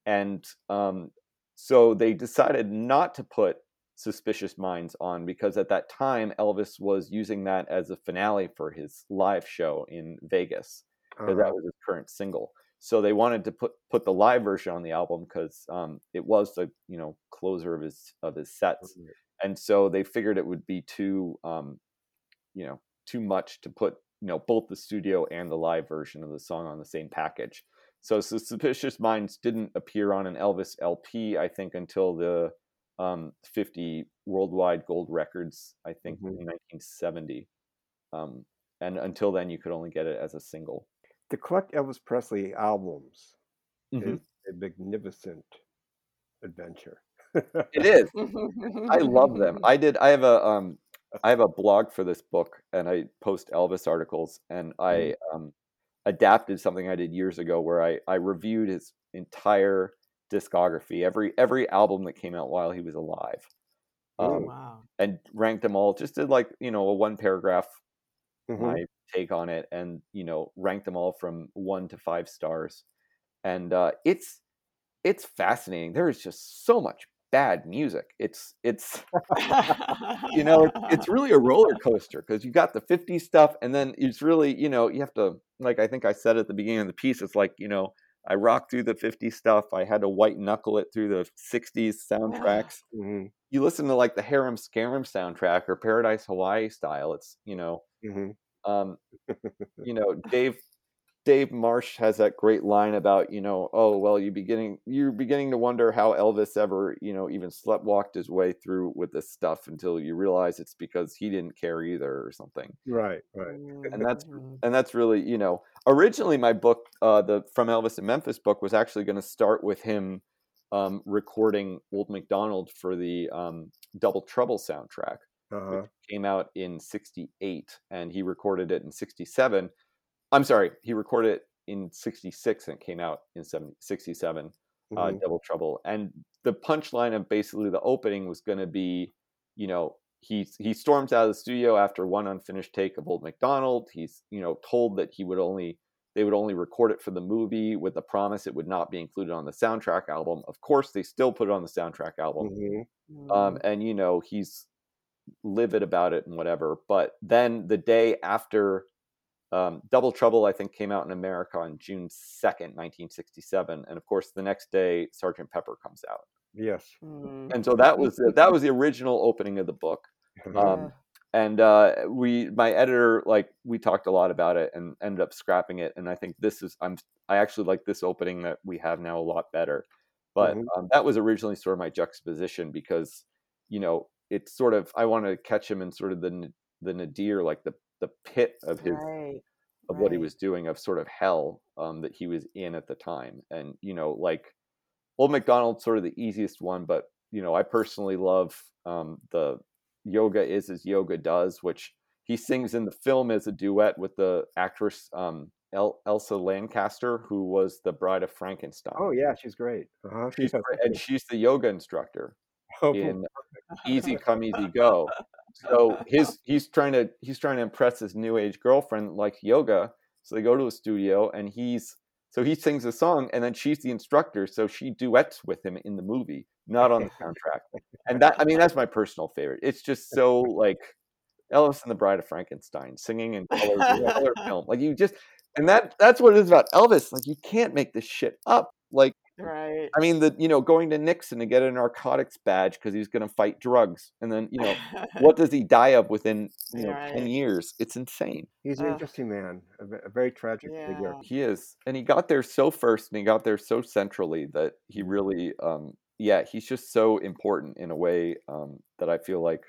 Speaker 3: And um so they decided not to put Suspicious Minds on because at that time Elvis was using that as a finale for his live show in Vegas because
Speaker 1: Uh-huh.
Speaker 3: that was his current single. So they wanted to put put the live version on the album because um, it was the you know closer of his of his sets,
Speaker 1: Mhm.
Speaker 3: and so they figured it would be too um, you know too much to put you know both the studio and the live version of the song on the same package. So, Suspicious Minds didn't appear on an Elvis LP, I think, until the um, 50 worldwide gold records, I think,
Speaker 1: Mhm.
Speaker 3: in 1970. Um, and until then, you could only get it as a single.
Speaker 1: To collect Elvis Presley albums
Speaker 3: Mhm.
Speaker 1: is a magnificent adventure.
Speaker 3: It is. I love them. I did. I have a um, I have a blog for this book, and I post Elvis articles, and I um, adapted something I did years ago where I I reviewed his entire discography, every every album that came out while he was alive,
Speaker 2: Oh,
Speaker 3: um,
Speaker 2: wow.
Speaker 3: and ranked them all. Just did like you know a one paragraph
Speaker 1: Mhm.
Speaker 3: my take on it, and you know ranked them all from one to five stars, and uh, it's it's fascinating. There is just so much bad music. It's it's you know it's, it's really a roller coaster because you got the 50s stuff and then it's really you know you have to like i think i said at the beginning of the piece it's like you know i rocked through the 50s stuff i had to white knuckle it through the 60s soundtracks
Speaker 1: Mhm.
Speaker 3: you listen to like the harum scarum soundtrack or paradise hawaii style it's you know
Speaker 1: Mhm.
Speaker 3: um you know dave Dave Marsh has that great line about, you know, oh well, you beginning you're beginning to wonder how Elvis ever, you know, even sleptwalked his way through with this stuff until you realize it's because he didn't care either or something.
Speaker 1: Right, right.
Speaker 3: And that's
Speaker 2: Mhm.
Speaker 3: and that's really, you know, originally my book, uh, the From Elvis in Memphis book, was actually going to start with him um, recording Old McDonald for the um, Double Trouble soundtrack
Speaker 1: Uh-huh.
Speaker 3: which came out in 68 and he recorded it in 67 i'm sorry he recorded it in 66 and it came out in 70, 67 uh,
Speaker 1: Mhm.
Speaker 3: double trouble and the punchline of basically the opening was going to be you know he he storms out of the studio after one unfinished take of old mcdonald he's you know told that he would only they would only record it for the movie with the promise it would not be included on the soundtrack album of course they still put it on the soundtrack album
Speaker 1: Mhm.
Speaker 3: um,
Speaker 2: Mhm.
Speaker 3: and you know he's livid about it and whatever. But then the day after um, Double Trouble, I think came out in America on June second, nineteen sixty-seven, and of course the next day Sergeant Pepper comes out,
Speaker 1: Yes.
Speaker 2: Mhm.
Speaker 3: and so that was that was the original opening of the book.
Speaker 1: Mm-hmm.
Speaker 3: Um,
Speaker 2: Yeah.
Speaker 3: and uh, we, my editor, like we talked a lot about it and ended up scrapping it. And I think this is I'm I actually like this opening that we have now a lot better. But
Speaker 1: Mhm.
Speaker 3: um, that was originally sort of my juxtaposition because you know it's sort of I want to catch him in sort of the the nadir, like the the pit of his
Speaker 2: Right.
Speaker 3: of what he was doing of sort of hell um, that he was in at the time. And you know, like Old McDonald's sort of the easiest one, but you know, I personally love um, the Yoga is as Yoga does, which he sings in the film as a duet with the actress um, El- Elsa Lanchester, who was the Bride of Frankenstein.
Speaker 1: Oh yeah, she's great. Uh-huh.
Speaker 3: She's great, and she's the yoga instructor
Speaker 1: Oh,
Speaker 3: in Easy Come Easy Go. So his he's trying to he's trying to impress his new age girlfriend like yoga. So they go to a studio and he's so he sings a song and then she's the instructor, so she duets with him in the movie, not on the soundtrack. And that I mean that's my personal favorite. It's just so like Elvis and the Bride of Frankenstein singing in color, color film. Like you just and that that's what it is about Elvis. Like you can't make this shit up. Like
Speaker 2: Right.
Speaker 3: I mean, the you know going to Nixon to get a narcotics badge because he's going to fight drugs, and then you know what does he die of within you know ten years? It's insane.
Speaker 1: He's an
Speaker 2: Ugh.
Speaker 1: interesting man, a, a very tragic figure.
Speaker 3: He is, and he got there so first, and he got there so centrally that he really, um, yeah, he's just so important in a way um, that I feel like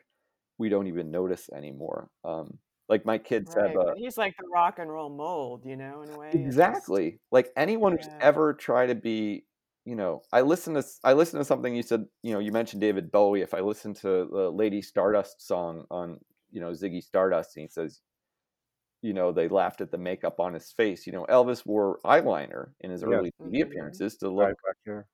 Speaker 3: we don't even notice anymore. Um, like my kids
Speaker 2: Right.
Speaker 3: have a
Speaker 2: he's like the rock and roll mold, you know, in a way. It's just
Speaker 3: exactly like anyone who's ever tried to be you know i listen to i listen to something you said you know you mentioned david bowie if i listen to the lady stardust song on you know ziggy stardust and he says you know they laughed at the makeup on his face you know elvis wore eyeliner in his
Speaker 1: Yeah.
Speaker 3: early tv
Speaker 2: Mhm.
Speaker 3: appearances to look
Speaker 1: Right back here.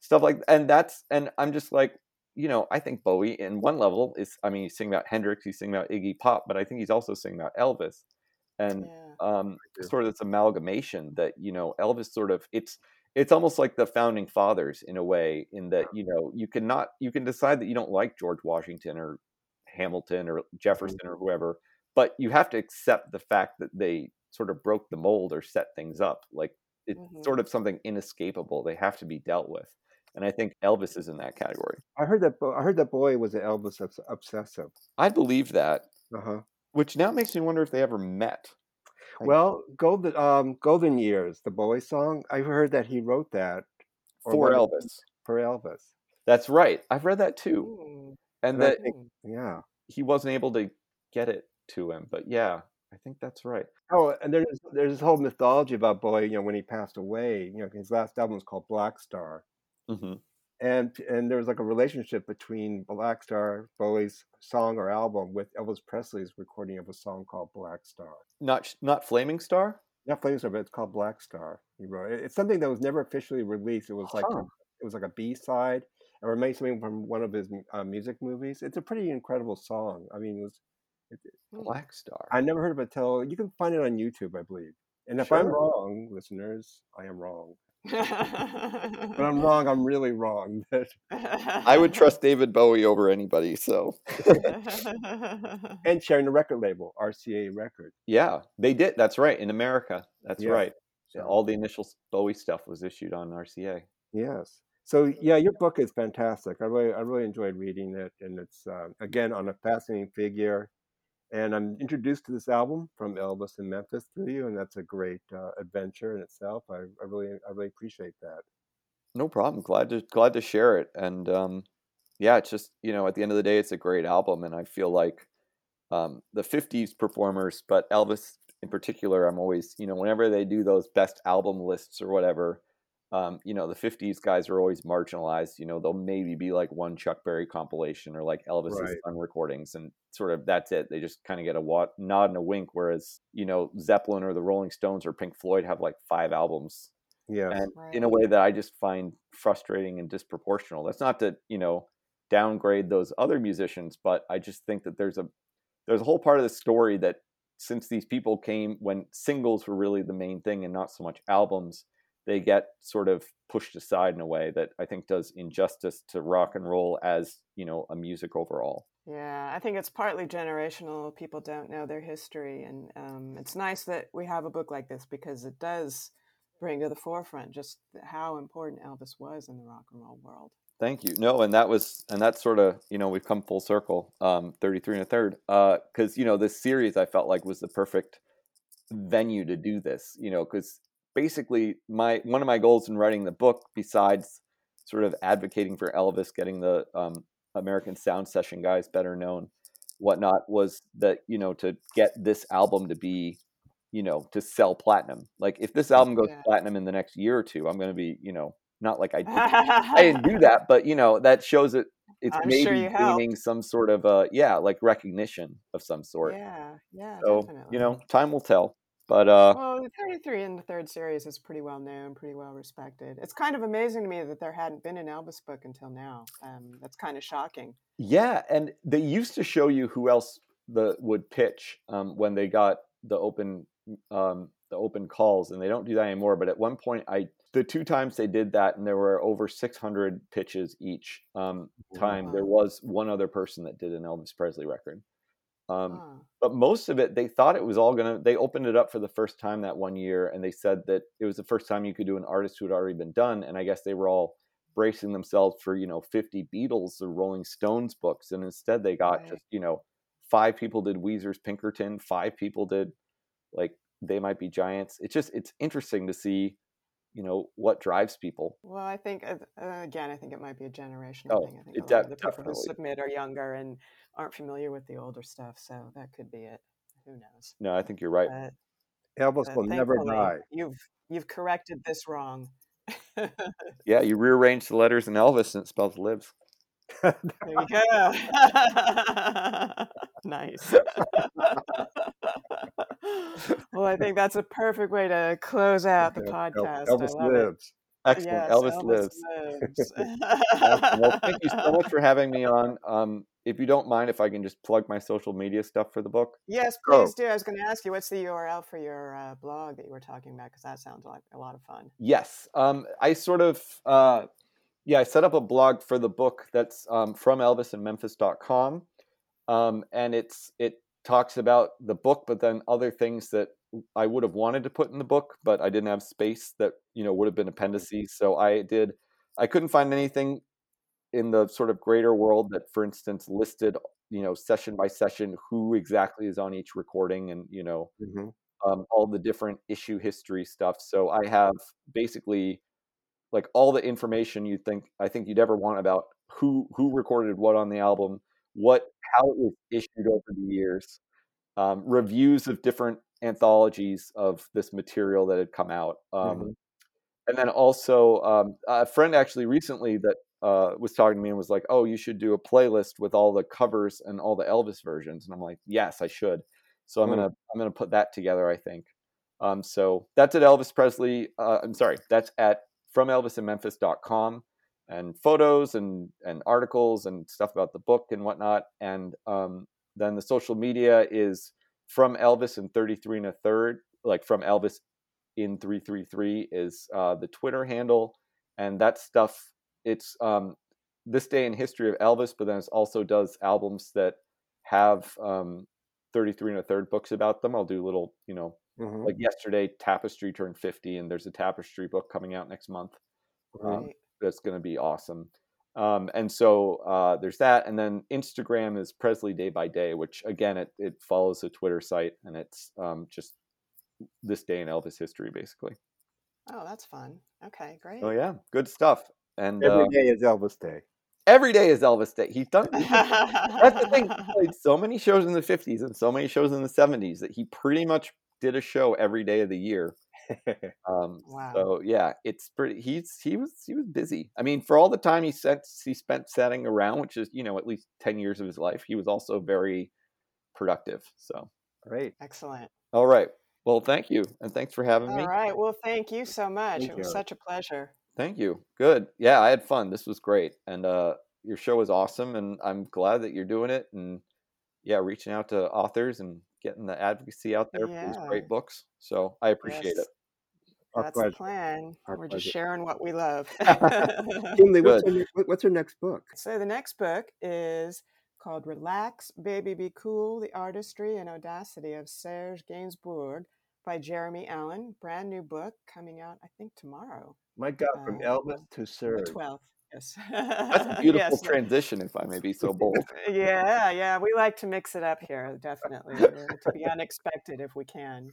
Speaker 3: stuff like and that's and i'm just like you know i think bowie in one level is i mean he's singing about hendrix he's singing about iggy pop but i think he's also singing about elvis and
Speaker 2: Yeah.
Speaker 3: um sort of this amalgamation that you know elvis sort of it's it's almost like the founding fathers in a way in that you know you can not you can decide that you don't like george washington or hamilton or jefferson or whoever but you have to accept the fact that they sort of broke the mold or set things up like it's
Speaker 2: Mhm.
Speaker 3: sort of something inescapable they have to be dealt with and i think elvis is in that category
Speaker 1: I heard that. Bo- I heard that Bowie was an Elvis obs- obsessive.
Speaker 3: i believe that
Speaker 1: Uh huh.
Speaker 3: which now makes me wonder if they ever met
Speaker 1: Well, golden um, golden years, the Bowie song. I heard that he wrote that
Speaker 3: for elvis
Speaker 1: for Elvis.
Speaker 3: that's right i've read that too
Speaker 2: Ooh.
Speaker 3: and
Speaker 1: And
Speaker 3: that
Speaker 1: think-. Yeah.
Speaker 3: he wasn't able to get it to him. But yeah, I think that's right.
Speaker 1: Oh, and there's there's this whole mythology about Bowie. You know, when he passed away, you know, his last album was called Black Star,
Speaker 3: hmm
Speaker 1: and and there was like a relationship between Black Star, Bowie's song or album, with Elvis Presley's recording of a song called Black Star.
Speaker 3: Not not Flaming Star.
Speaker 1: Not Flaming Star, but it's called Black Star. He wrote it. It's something that was never officially released. It was like
Speaker 3: Huh.
Speaker 1: it was like a B side, or maybe something from one of his uh, music movies. It's a pretty incredible song. I mean, it was. It.
Speaker 3: Black Star.
Speaker 1: I never heard of it till you can find it on YouTube, I believe. And if I'm wrong, listeners, I am wrong.
Speaker 2: But
Speaker 1: But I'm wrong. I'm really wrong.
Speaker 3: I would trust David Bowie over anybody. So
Speaker 1: and sharing the record label, RCA Records.
Speaker 3: yeah, they did. That's right. In America, that's
Speaker 1: Yeah.
Speaker 3: right.
Speaker 1: So-
Speaker 3: All the initial Bowie stuff was issued on RCA.
Speaker 1: Yes. So yeah, your book is fantastic. I really, I really enjoyed reading it, and it's uh, again on a fascinating figure, And I'm introduced to this album from Elvis in Memphis through you, and that's a great uh, adventure in itself. I, I really, I really appreciate that.
Speaker 3: No problem. Glad to glad to share it. And um, yeah, it's just you know at the end of the day, it's a great album, and I feel like um, the '50s performers, but Elvis in particular, I'm always you know whenever they do those best album lists or whatever, um, you know the '50s guys are always marginalized. You know they'll maybe be like one Chuck Berry compilation or like Elvis's
Speaker 1: Right.
Speaker 3: Sun recordings, and sort of that's it. They just kind of get a wa- nod and a wink. Whereas you know Zeppelin or the Rolling Stones or Pink Floyd have like five albums
Speaker 1: Yes.
Speaker 3: and in a way that I just find frustrating and disproportional. That's not to you know downgrade those other musicians, but I just think that there's a there's a whole part of the story that since these people came when singles were really the main thing and not so much albums, they get sort of pushed aside in a way that I think does injustice to rock and roll as you know a music overall.
Speaker 2: Yeah, I think it's partly generational. People don't know their history, and um, it's nice that we have a book like this because it does bring to the forefront just how important Elvis was in the rock and roll world.
Speaker 3: Thank you. No, and that was, and that's sort of, you know, we've come full circle. Um, 33 and a third. Uh, cause, you know, this series I felt like was the perfect venue to do this, you know, cause basically my, one of my goals in writing the book, besides sort of advocating for Elvis, getting the, um, American sound session guys better known, whatnot, was that, you know, to get this album to be, you know, to sell platinum. Like if this album goes
Speaker 2: Yeah.
Speaker 3: platinum in the next year or two, I'm going to be, you know, not like I did I didn't do that, but you know that shows it. It's
Speaker 2: I'm sure
Speaker 3: maybe
Speaker 2: helped.
Speaker 3: gaining some sort of uh yeah, like recognition of some sort.
Speaker 2: Yeah, yeah,
Speaker 3: so
Speaker 2: definitely.
Speaker 3: you know, time will tell. But uh,
Speaker 2: Well, the 33 in the third series is pretty well known, pretty well respected. It's kind of amazing to me that there hadn't been an Elvis book until now. Um, that's kind of shocking.
Speaker 3: yeah, and they used to show you who else the would pitch um, when they got the open um, the open calls, and they don't do that anymore. But at one point, I the two times they did that, and there were over 600 pitches each um, time. There was one other person that did an Elvis Presley record. Um, but most of it they thought it was all gonna they opened it up for the first time that one year and they said that it was the first time you could do an artist who had already been done and i guess they were all bracing themselves for you know 50 beatles or rolling stones books and instead they got
Speaker 2: Right.
Speaker 3: just you know five people did weezer's pinkerton five people did like they might be giants it's just it's interesting to see you know what drives people
Speaker 2: Well, I think uh, uh, again, I think it might be a generational
Speaker 3: Oh,
Speaker 2: thing. I think
Speaker 3: it
Speaker 2: a lot of
Speaker 3: de-
Speaker 2: the people who submit are younger and aren't familiar with the older stuff, so that could be it. Who knows?
Speaker 3: no i think you're right
Speaker 2: But,
Speaker 1: Elvis
Speaker 2: but
Speaker 1: will never die.
Speaker 2: you've you've corrected this wrong.
Speaker 3: yeah you rearrange the letters in elvis and it spells lives
Speaker 2: you go. nice. well, I think that's a perfect way to close out the podcast.
Speaker 1: Elvis
Speaker 2: love it.
Speaker 1: lives.
Speaker 3: excellent
Speaker 2: Yes,
Speaker 3: elvis,
Speaker 2: Elvis
Speaker 3: lives
Speaker 2: lives.
Speaker 3: Well, thank you so much for having me on. Um, if you don't mind, if I can just plug my social media stuff for the book.
Speaker 2: Yes, please do. I was going to ask you, what's the URL for your uh, blog that you were talking about? Because that sounds like a lot of fun.
Speaker 3: Yes, um, I sort of, uh, yeah, I set up a blog for the book that's um, from ElvisInMemphis.com, um, and it's it talks about the book, but then other things that I would have wanted to put in the book, but I didn't have space that you know would have been appendices. So I did. I couldn't find anything in the sort of greater world that, for instance, listed you know session by session who exactly is on each recording, and you know
Speaker 1: Mhm.
Speaker 3: um, all the different issue history stuff. So I have basically like all the information you think I think you'd ever want about who who recorded what on the album, what how it was issued over the years, um, reviews of different anthologies of this material that had come out, um,
Speaker 1: Mhm.
Speaker 3: and then also um, a friend actually recently that uh, was talking to me and was like, "Oh, you should do a playlist with all the covers and all the Elvis versions," and I'm like, "Yes, I should." So I'm
Speaker 1: Mm.
Speaker 3: gonna I'm gonna put that together. I think. Um, so that's at Elvis Presley. Uh, I'm sorry, that's at from ElvisInMemphis.com and photos and and articles and stuff about the book and whatnot. And um, then the social media is from Elvis in 33 and a third, like from Elvis in 333 is uh, the Twitter handle. And that stuff, it's um, this day in history of Elvis, but then it also does albums that have um, 33 and a third books about them. I'll do little, you know,
Speaker 1: Mhm.
Speaker 3: like yesterday, Tapestry turned 50, and there's a Tapestry book coming out next month. Um,
Speaker 2: Right.
Speaker 3: That's going to be awesome. Um, and so uh, there's that, and then Instagram is Presley Day by Day, which again it it follows the Twitter site, and it's um, just this day in Elvis history, basically.
Speaker 2: Oh, that's fun. Okay, great.
Speaker 3: Oh yeah, good stuff. And
Speaker 1: Every
Speaker 3: uh,
Speaker 1: day is Elvis Day.
Speaker 3: every day is Elvis Day. He's done. that's the thing. He played so many shows in the '50s and so many shows in the '70s that he pretty much did a show every day of the year. Um,
Speaker 2: Wow.
Speaker 3: So yeah, it's pretty. He's he was he was busy. I mean, for all the time he spent he spent setting around, which is you know at least ten years of his life, he was also very productive. So
Speaker 1: Great.
Speaker 2: Excellent.
Speaker 3: all right, well, thank you, and thanks for having me.
Speaker 2: All right. Well, thank you so much.
Speaker 1: Thank
Speaker 2: it was
Speaker 1: you.
Speaker 2: such a pleasure.
Speaker 3: Thank you. Good. Yeah, I had fun. This was great, and uh, your show was awesome, and I'm glad that you're doing it, and yeah, reaching out to authors and getting the advocacy out there for these great books. So I appreciate
Speaker 2: Yes.
Speaker 3: it.
Speaker 1: Our
Speaker 2: That's
Speaker 1: pleasure.
Speaker 2: the plan.
Speaker 1: Our
Speaker 2: We're
Speaker 1: pleasure.
Speaker 2: just sharing what we love.
Speaker 1: Kimberly, what's her, what's her next book?
Speaker 2: so the next book is called Relax, Baby Be Cool, The Artistry and Audacity of Serge Gainsbourg by Jeremy Allen. Brand new book coming out, I think, tomorrow,
Speaker 1: My God, from
Speaker 2: Uh,
Speaker 1: Elvis to
Speaker 2: the
Speaker 1: Serge.
Speaker 2: 12th. Yes.
Speaker 3: That's a beautiful
Speaker 2: Yes,
Speaker 3: transition, if I may be so bold.
Speaker 2: Yeah, yeah, we like to mix it up here, definitely, uh, to be unexpected if we can.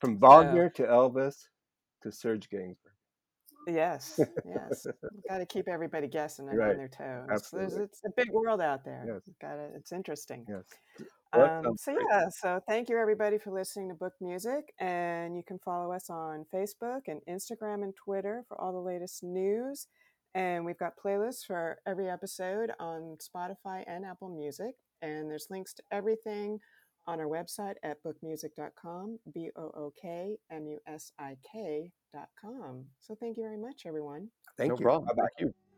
Speaker 1: From Wagner to Elvis to Serge Gainsbourg.
Speaker 2: Yes, yes. Got to keep everybody guessing and
Speaker 1: Right,
Speaker 2: on their toes. There's,
Speaker 1: absolutely.
Speaker 2: it's a big world out there.
Speaker 1: Yes.
Speaker 2: Got to, it's interesting.
Speaker 1: Yes. Well,
Speaker 2: Um, so
Speaker 1: great.
Speaker 2: yeah, so thank you everybody for listening to Book Musik, and you can follow us on Facebook and Instagram and Twitter for all the latest news. And we've got playlists for every episode on Spotify and Apple Music, and there's links to everything on our website at bookmusik.com, b o o k m u s i k dot com. So thank you very much, everyone.
Speaker 1: Thank
Speaker 3: no
Speaker 1: you.
Speaker 3: problem.
Speaker 1: Bye-bye.
Speaker 3: Thank you.